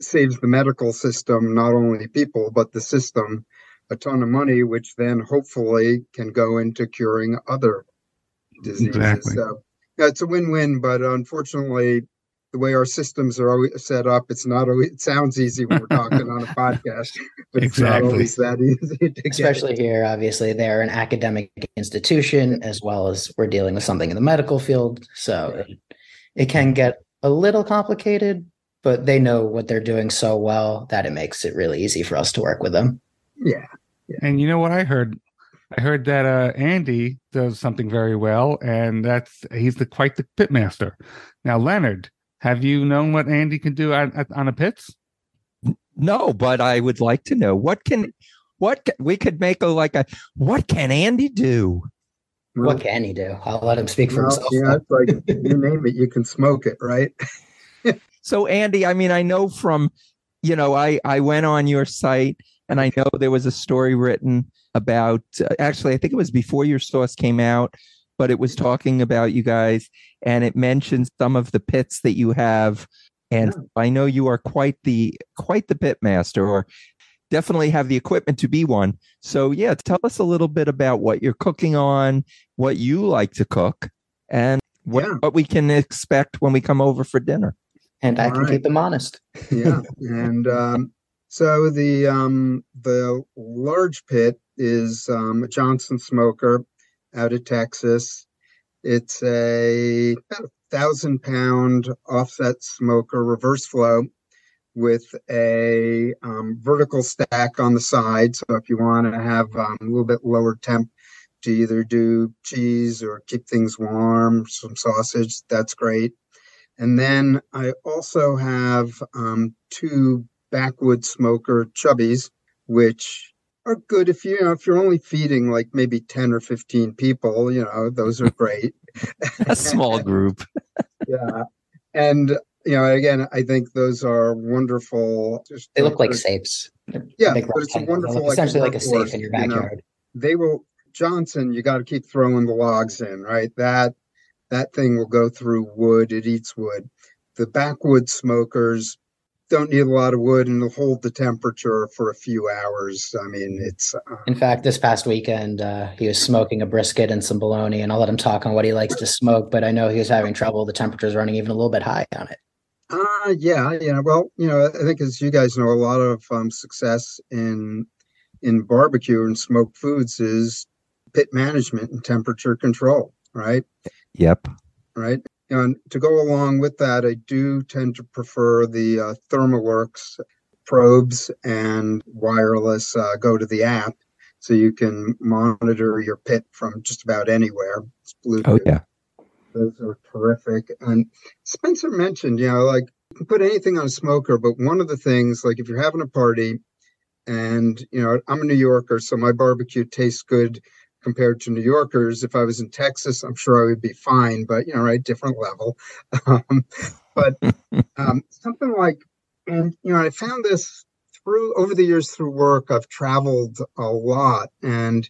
saves the medical system, not only people, but the system, a ton of money, which then hopefully can go into curing other diseases. Exactly. So yeah, it's a win-win, but unfortunately, the way our systems are always set up, it's not always, it sounds easy when we're talking on a podcast, but it's not always that easy to get. especially here obviously they're an academic institution as well as we're dealing with something in the medical field so it, it can get a little complicated but they know what they're doing so well that it makes it really easy for us to work with them Yeah. And you know what I heard? I heard that uh, Andy does something very well, and that's he's the quite the pit master. Now, Leonard, have you known what Andy can do on, on a pits? No, but I would like to know what can what ca- we could make a like a what can Andy do? what can he do i'll let him speak for Well, himself yeah, it's like you name it, you can smoke it, right? So Andy, I mean, I know from you know, I I went on your site and I know there was a story written about uh, actually I think it was before your sauce came out, but it was talking about you guys and it mentions some of the pits that you have and I know you are quite the quite the pit master or definitely have the equipment to be one. So yeah, tell us a little bit about what you're cooking on, what you like to cook and what, Yeah. what we can expect when we come over for dinner. and i All can right. keep them honest yeah and um so the um the large pit is um a johnson smoker out of texas it's a thousand pound offset smoker reverse flow with a um, vertical stack on the side so if you want to have um, a little bit lower temp to either do cheese or keep things warm, some sausage. That's great. And then I also have um, two backwood smoker chubbies, which are good if you, you know if you're only feeding like maybe 10 or 15 people, you know, those are great. A small group. yeah. And you know, again, I think those are wonderful. Just They look like for- safes. Yeah, but it's a. They wonderful, look like, essentially like a workhorse, safe in your you know. backyard. They will Johnson, you got to keep throwing the logs in, right? That that thing will go through wood. It eats wood. The backwood smokers don't need a lot of wood and they'll hold the temperature for a few hours. I mean, it's uh, In fact, this past weekend, uh, he was smoking a brisket and some bologna, and I'll let him talk on what he likes to smoke. But I know he was having trouble. The temperature's running even a little bit high on it. Uh, yeah, yeah. Well, you know, I think as you guys know, a lot of um, success in in barbecue and smoked foods is pit management and temperature control, right? Yep. Right. And to go along with that, I do tend to prefer the uh, ThermoWorks probes and wireless. Uh, go to the app so you can monitor your pit from just about anywhere. It's Bluetooth. Oh yeah. Those are terrific. And Spencer mentioned, you know, like you can put anything on a smoker, but one of the things, like if you're having a party and, you know, I'm a New Yorker, so my barbecue tastes good compared to New Yorkers. If I was in Texas, I'm sure I would be fine, but, you know, right, different level. Um, but um, something like, and, you know, I found this through over the years through work. I've traveled a lot and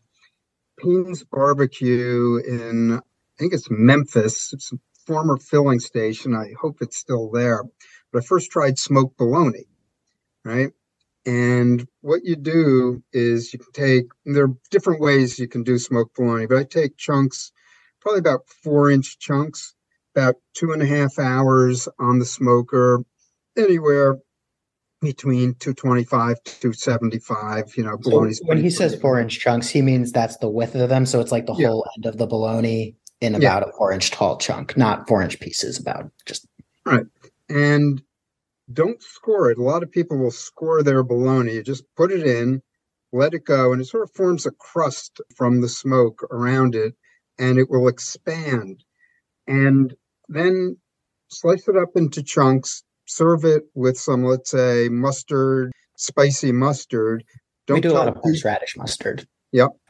Payne's Barbecue in I think it's Memphis. It's a former filling station. I hope it's still there. But I first tried smoked bologna, right? And what you do is you can take, there are different ways you can do smoked bologna, but I take chunks, probably about four inch chunks, about two and a half hours on the smoker, anywhere between 225 to 275. You know, So when he says four inch chunks, he means that's the width of them. So it's like the Yeah. whole end of the bologna in Yeah. about a four inch tall chunk, not four inch pieces. About just Right. and don't score it. A lot of people will score their bologna. You just put it in, let it go, and it sort of forms a crust from the smoke around it, and it will expand. And then slice it up into chunks, serve it with some, let's say, mustard, spicy mustard. Don't we do a lot of horseradish mustard.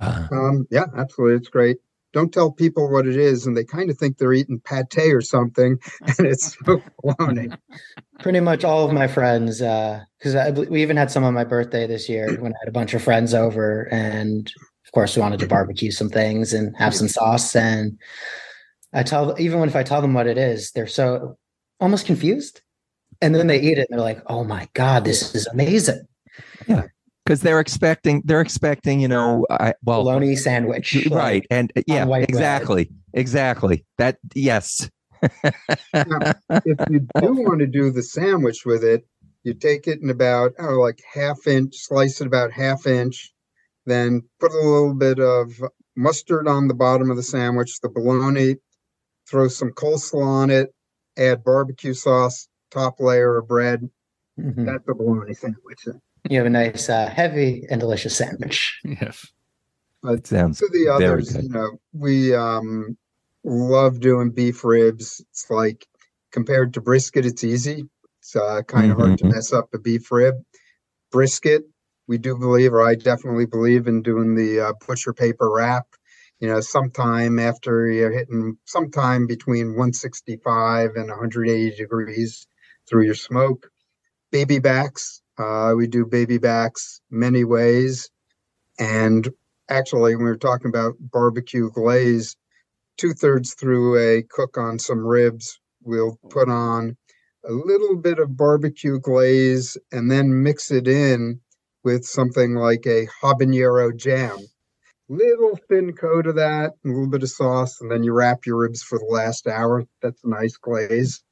Uh, um, yeah, absolutely. It's great. Don't tell people what it is, and they kind of think they're eating pate or something, and it's smoked bologna. Pretty much all of my friends, uh, because I we even had some on my birthday this year mm. when I had a bunch of friends over, and of course we wanted to barbecue some things and have some mm-hmm. sauce. And I tell even when if I tell them what it is, they're so almost confused, and then they mm-hmm. eat it and they're like, "Oh my god, this is amazing!" Yeah. Because they're expecting they're expecting you know I, well Bologna sandwich, right and uh, yeah white bread. exactly exactly that yes if you do want to do the sandwich with it, you take it in about oh like half inch, slice it about half inch, then put a little bit of mustard on the bottom of the sandwich, the bologna, throw some coleslaw on it, add barbecue sauce, top layer of bread. Mhm. That's a bologna sandwich. You have a nice, uh, heavy and delicious sandwich. Yes. But sounds to the very others, good. you know, we um love doing beef ribs. It's like compared to brisket, it's easy. It's uh, kind of hard to Mhm. mess up a beef rib. Brisket, we do believe, or I definitely believe in doing the uh, butcher paper wrap. You know, sometime after you're hitting sometime between 165 and 180 degrees through your smoke. Baby backs, uh, we do baby backs many ways. And actually, when we were talking about barbecue glaze, two thirds through a cook on some ribs, we'll put on a little bit of barbecue glaze and then mix it in with something like a habanero jam. Little thin coat of that, a little bit of sauce, and then you wrap your ribs for the last hour. That's a nice glaze.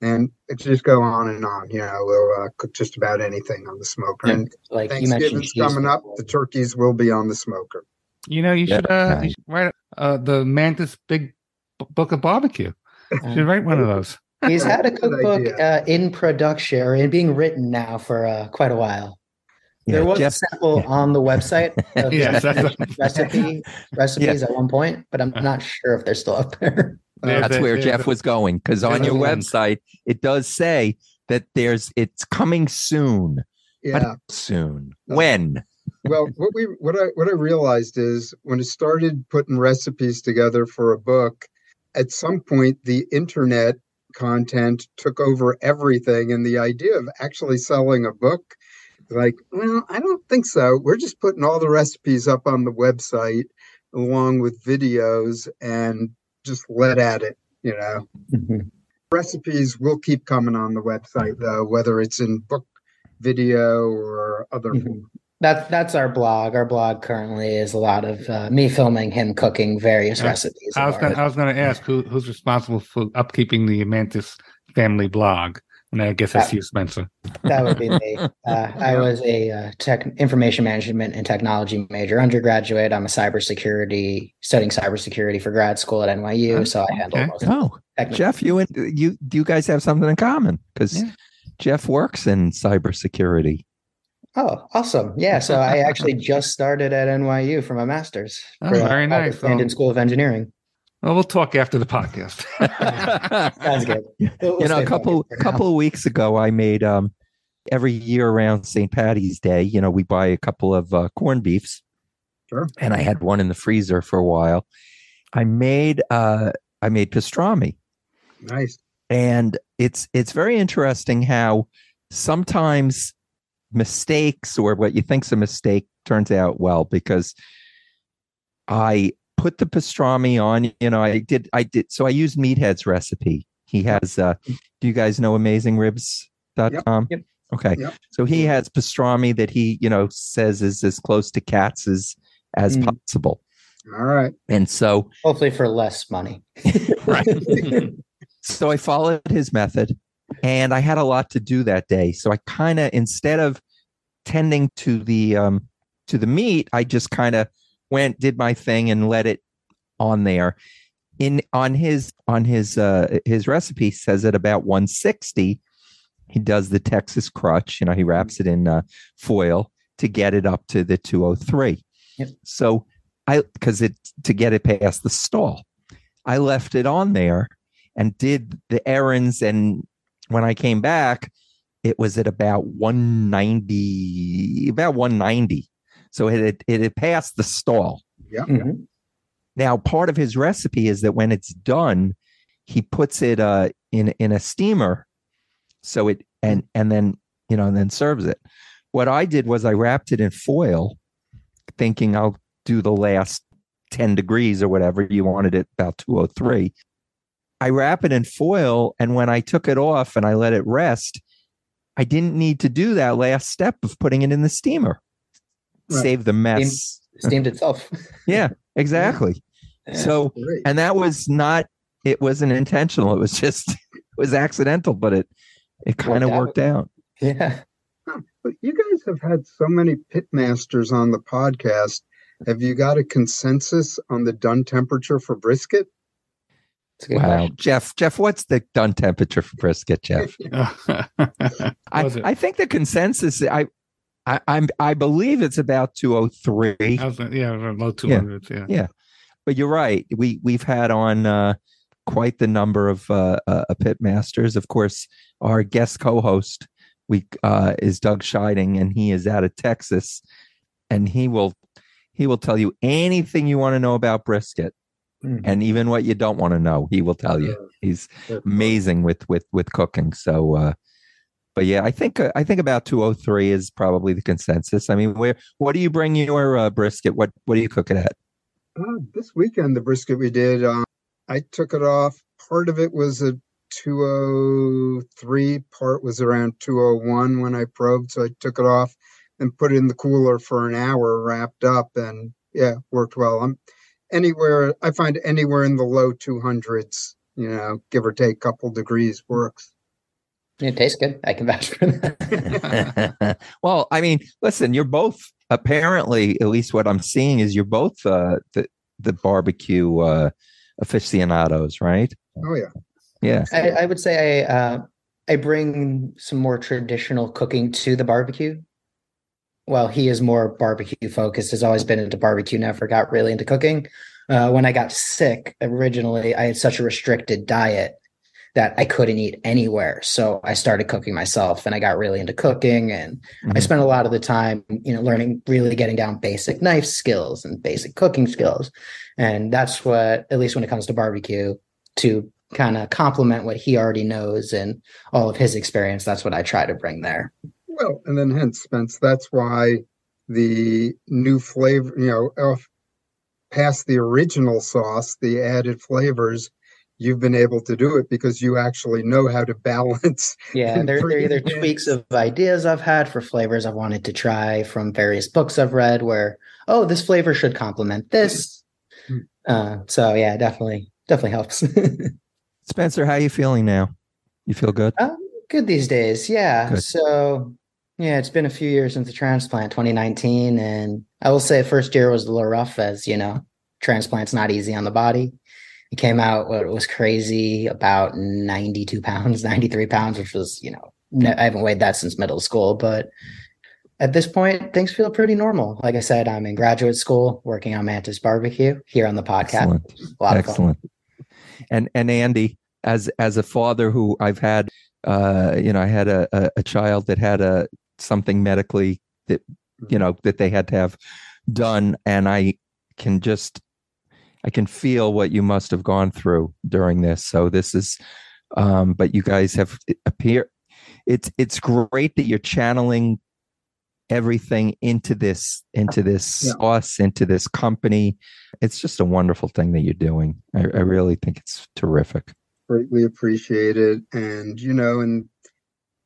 And it just go on and on. You know, we'll uh, cook just about anything on the smoker. Yeah. And Like you mentioned, Thanksgiving's coming up. The turkeys will be on the smoker. You know, you Yeah, should uh, nice. you should write uh, the Mantis Big B- Book of Barbecue. You should write one of those. He's had a cookbook uh, in production or in being written now for uh, quite a while. There was Jeff- a sample on the website of Yes, that's- recipe recipes at one point, but I'm not sure if they're still up there. There- That's there- where there- Jeff was going because on your Yeah. website it does say that there's it's coming soon. But Yeah. soon. Uh, When? Well what we what i what i realized is when i started putting recipes together for a book at some point the internet content took over everything and the idea of actually selling a book like well i don't think so. We're just putting all the recipes up on the website along with videos and just let at it you know? Recipes will keep coming on the website though whether it's in book video or other Mhm. That's that's our blog. Our blog currently is a lot of uh, me filming him cooking various Uh, recipes. I was gonna, our- I was going to ask who who's responsible for upkeeping the Mantis family blog, and I guess that's you, Spencer. that would be me. Uh, I was a uh, tech information management and technology major undergraduate. I'm a cybersecurity studying cybersecurity for grad school at NYU. So I handle Okay. most of the Oh, technical. Jeff, you and you do you guys have something in common? Because Yeah. Jeff works in cybersecurity. Oh, awesome! Yeah, so I actually just started at NYU for my master's. Oh, for, uh, very nice. Tandon School of Engineering. Well, we'll talk after the podcast. Sounds good. We'll- we'll you know, a couple focused couple of weeks ago, I made um every year around St. Patty's Day. You know, we buy a couple of uh, corned beefs, Sure. and I had one in the freezer for a while. I made uh I made pastrami, nice and it's it's very interesting how sometimes mistakes or what you think's a mistake turns out well because I put the pastrami on. You know, I did I did so I used Meathead's recipe. He has uh do you guys know amazingribs.com? Yep. Okay. Yep. So he has pastrami that he, you know, says is as close to Katz as as Mm. possible. all right And so Hopefully for less money. right. so I followed his method and I had a lot to do that day. So I kind of instead of tending to the um to the meat, I just kind of went did my thing and let it on there. In on his on his uh his recipe says at about 160 he does the Texas crutch, you know, he wraps it in uh, foil to get it up to the 203. Yep. So I because it to get it past the stall. I left it on there and did the errands and when I came back it was at about 190 about 190 so it had, it had passed the stall. Yeah. Mhm. now part of his recipe is that when it's done he puts it uh in in a steamer. So it and and then you know and then serves it. What i did was i wrapped it in foil thinking i'll do the last 10 degrees or whatever you wanted it about 203 i wrap it in foil and when i took it off and i let it rest i didn't need to do that last step of putting it in the steamer Right. save the mess Steamed itself. yeah exactly so and that was not it wasn't intentional it was just it was accidental but it it kind of Worked out. worked out Yeah. But you guys have had so many pit masters on the podcast. Have you got a consensus on the done temperature for brisket? It's wow jeff jeff what's the done temperature for brisket jeff I. I think the consensus I, I i'm i believe it's about 203 I was, yeah, low two Yeah. Yeah. Yeah. but you're right we we've had on uh quite the number of uh, uh pit masters of course our guest co-host we uh is doug scheiding and he is out of texas and he will he will tell you anything you want to know about brisket Mhm. and even what you don't want to know he will tell you he's amazing with with with cooking so uh but yeah i think uh, i think about 203 is probably the consensus i mean where what do you bring your uh, brisket what what do you cook it at Uh, this weekend, the brisket we did, uh, I took it off. Part of it was a 203, part was around 201 when I probed. So I took it off and put it in the cooler for an hour, wrapped up, and yeah, worked well. I'm anywhere, I find anywhere in the low 200s, you know, give or take a couple degrees works. It tastes good. I can vouch for that. well i mean listen you're both apparently at least what i'm seeing is you're both uh the the barbecue uh aficionados right Oh, yeah. yeah I, I would say I uh, I bring some more traditional cooking to the barbecue. Well, he is more barbecue focused, has always been into barbecue, never got really into cooking. Uh, when I got sick originally, I had such a restricted diet that I couldn't eat anywhere. So I started cooking myself and I got really into cooking and I Mhm. spent a lot of the time, you know, learning really getting down basic knife skills and basic cooking skills. And that's what, at least when it comes to barbecue, to kind of complement what he already knows and all of his experience, that's what I try to bring there. Well, and then hence, Spence, that's why the new flavor, you know, of past the original sauce, the added flavors, you've been able to do it because you actually know how to balance. Yeah, they're, they're either in. tweaks of ideas I've had for flavors I've wanted to try from various books I've read where, oh, this flavor should complement this. Hmm. Uh, so yeah, definitely, definitely helps. Spencer, how are you feeling now? You feel good? Um, good these days. Yeah. Good. So, yeah, it's been a few years since the transplant, 2019. And I will say first year was a little rough as, you know, transplant's not easy on the body. It came out, what was crazy, about 92 pounds, 93 pounds, which was, you know, I haven't weighed that since middle school. But at this point, things feel pretty normal. Like I said, I'm in graduate school working on Mantis Barbecue here on the podcast. Excellent. A lot of fun. Excellent. And and Andy, as as a father who I've had, uh, you know, I had a, a, a child that had a something medically that you know that they had to have done, and I can just I can feel what you must have gone through during this. So this is, um, but you guys have appear. It's it's great that you're channeling everything into this into this Yeah. sauce into this company it's just a wonderful thing that you're doing i, I really think it's terrific greatly appreciated. And, you know, and,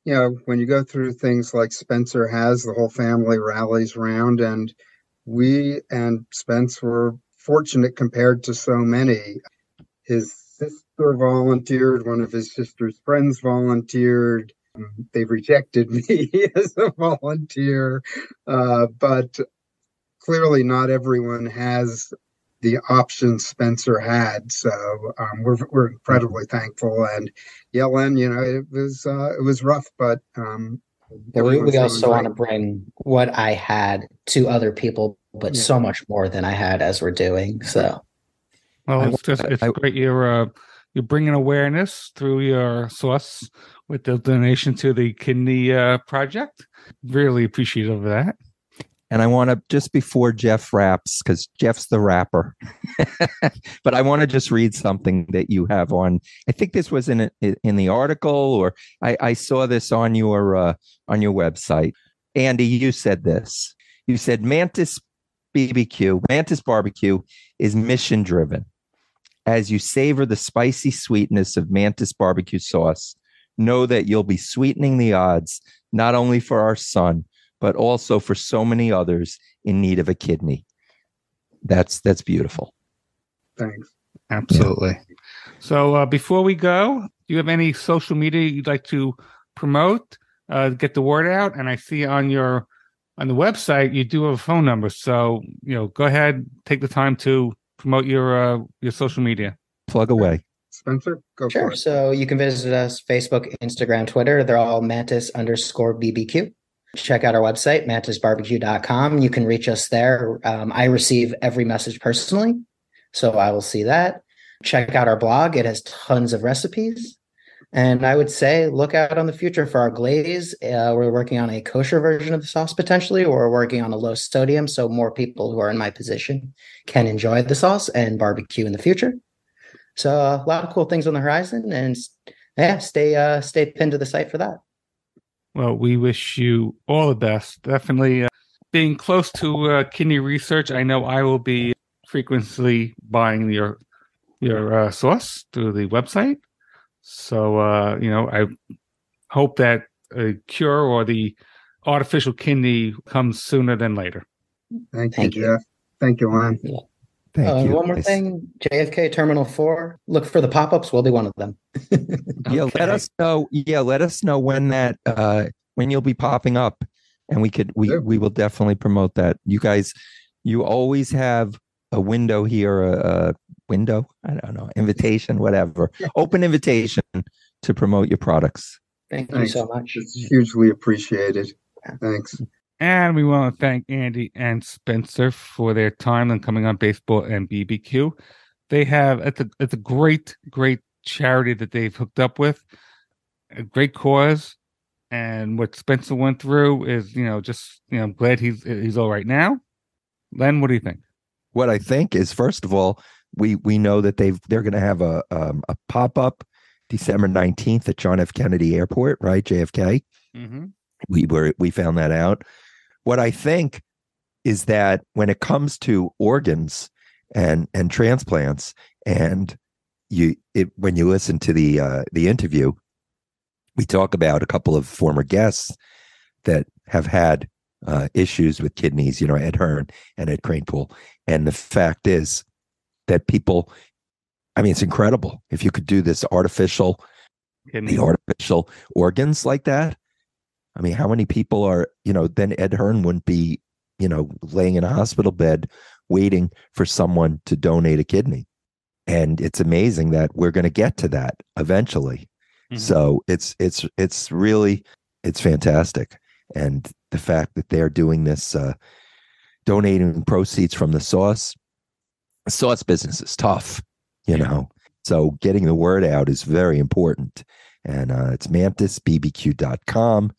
you know, when you go through things like Spencer has, the whole family rallies around. And we and Spence were fortunate compared to so many. His sister volunteered, one of his sister's friends volunteered. They rejected me as a volunteer. Uh, but clearly, not everyone has the options Spencer had. So um, we're we're incredibly thankful. And yeah, Len, you know, it was uh, it was rough, but um, But we, we also doing want to bring what I had to other people, but Yeah. so much more than I had as we're doing. So Well, it's just it's I- great. You're uh, you're bringing awareness through your source with the donation to the kidney uh, project. Really appreciative of that. And i want to just before jeff wraps, because jeff's the rapper but i want to just read something that you have on. I think this was in a, in the article or i, I saw this on your uh, on your website. Andy you said this. You said mantis bbq mantis barbecue is mission driven as you savor the spicy sweetness of mantis barbecue sauce know that you'll be sweetening the odds not only for our son but also for so many others in need of a kidney that's that's beautiful thanks. Absolutely. So uh, before we go, do you have any social media you'd like to promote, uh, get the word out? And I see on your on the website you do have a phone number. So you know, go ahead, take the time to promote your uh, your social media. plug away Spencer, go for sure. it. So you can visit us Facebook, Instagram, Twitter. They're all mantis underscore BBQ. Check out our website, mantisbarbecue.com. You can reach us there. Um, I receive every message personally. So I will see that. Check out our blog. It has tons of recipes. And I would say look out on the future for our glaze. Uh, we're working on a kosher version of the sauce potentially, or we're working on a low sodium. So more people who are in my position can enjoy the sauce and barbecue in the future. So a lot of cool things on the horizon, and yeah, stay uh, stay pinned to the site for that. Well, we wish you all the best. Definitely uh, being close to uh, kidney research. I know I will be frequently buying your your uh, sauce through the website. So uh, you know, I hope that a cure or the artificial kidney comes sooner than later. Thank, you, Thank you, you. Jeff. Thank you, Len. Thank Uh, you one more guys. thing, JFK Terminal Four. Look for the pop ups. We'll be one of them. yeah Okay. let us know yeah let us know when that uh when you'll be popping up and we could we Sure. we will definitely promote that you guys you always have a window here a, a window i don't know invitation whatever open invitation to promote your products Thank Thanks. you so much. It's hugely appreciated. Thanks. And we want to thank Andy and Spencer for their time and coming on Baseball and BBQ. They have it's a it's a great great charity that they've hooked up with, a great cause, and what Spencer went through is you know just you know I'm glad he's he's all right now. Len, what do you think? What I think is, first of all, we we know that they've they're going to have a um, a pop up December nineteenth at John F. Kennedy Airport, right? JFK. Mm-hmm. We were we found that out. What I think is that when it comes to organs and and transplants, and you it, when you listen to the uh, the interview, we talk about a couple of former guests that have had uh, issues with kidneys. You know, Ed Hearn and Ed Kranepool, and the fact is that people. I mean, it's incredible if you could do this artificial, Kidney. the artificial organs like that. I mean, how many people are, you know, then Ed Hearn wouldn't be, you know, laying in a hospital bed waiting for someone to donate a kidney. And it's amazing that we're going to get to that eventually. Mhm. So it's it's it's really it's fantastic. And the fact that they're doing this uh donating proceeds from the sauce sauce business is tough, you Yeah. know. So getting the word out is very important. And uh, it's mantisbbq.com.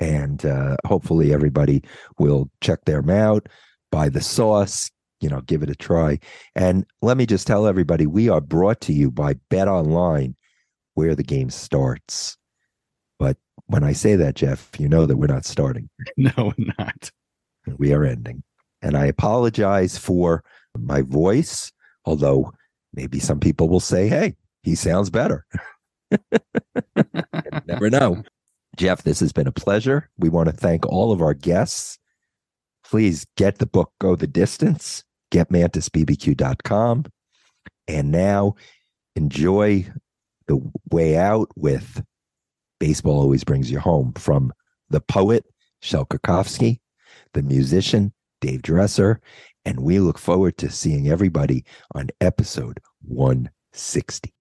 And uh, hopefully everybody will check them out, buy the sauce, you know, give it a try. And let me just tell everybody we are brought to you by Bet Online, where the game starts. But when I say that, Jeff, you know that we're not starting No, not. we are ending. And I apologize for my voice, although maybe some people will say, hey, he sounds better. Never know. Jeff, this has been a pleasure. We want to thank all of our guests. Please get the book Go the Distance, get mantisbbq.com. And now enjoy the way out with Baseball Always Brings You Home from the poet, Shelkakovsky, the musician, Dave Dresser, and we look forward to seeing everybody on episode 160.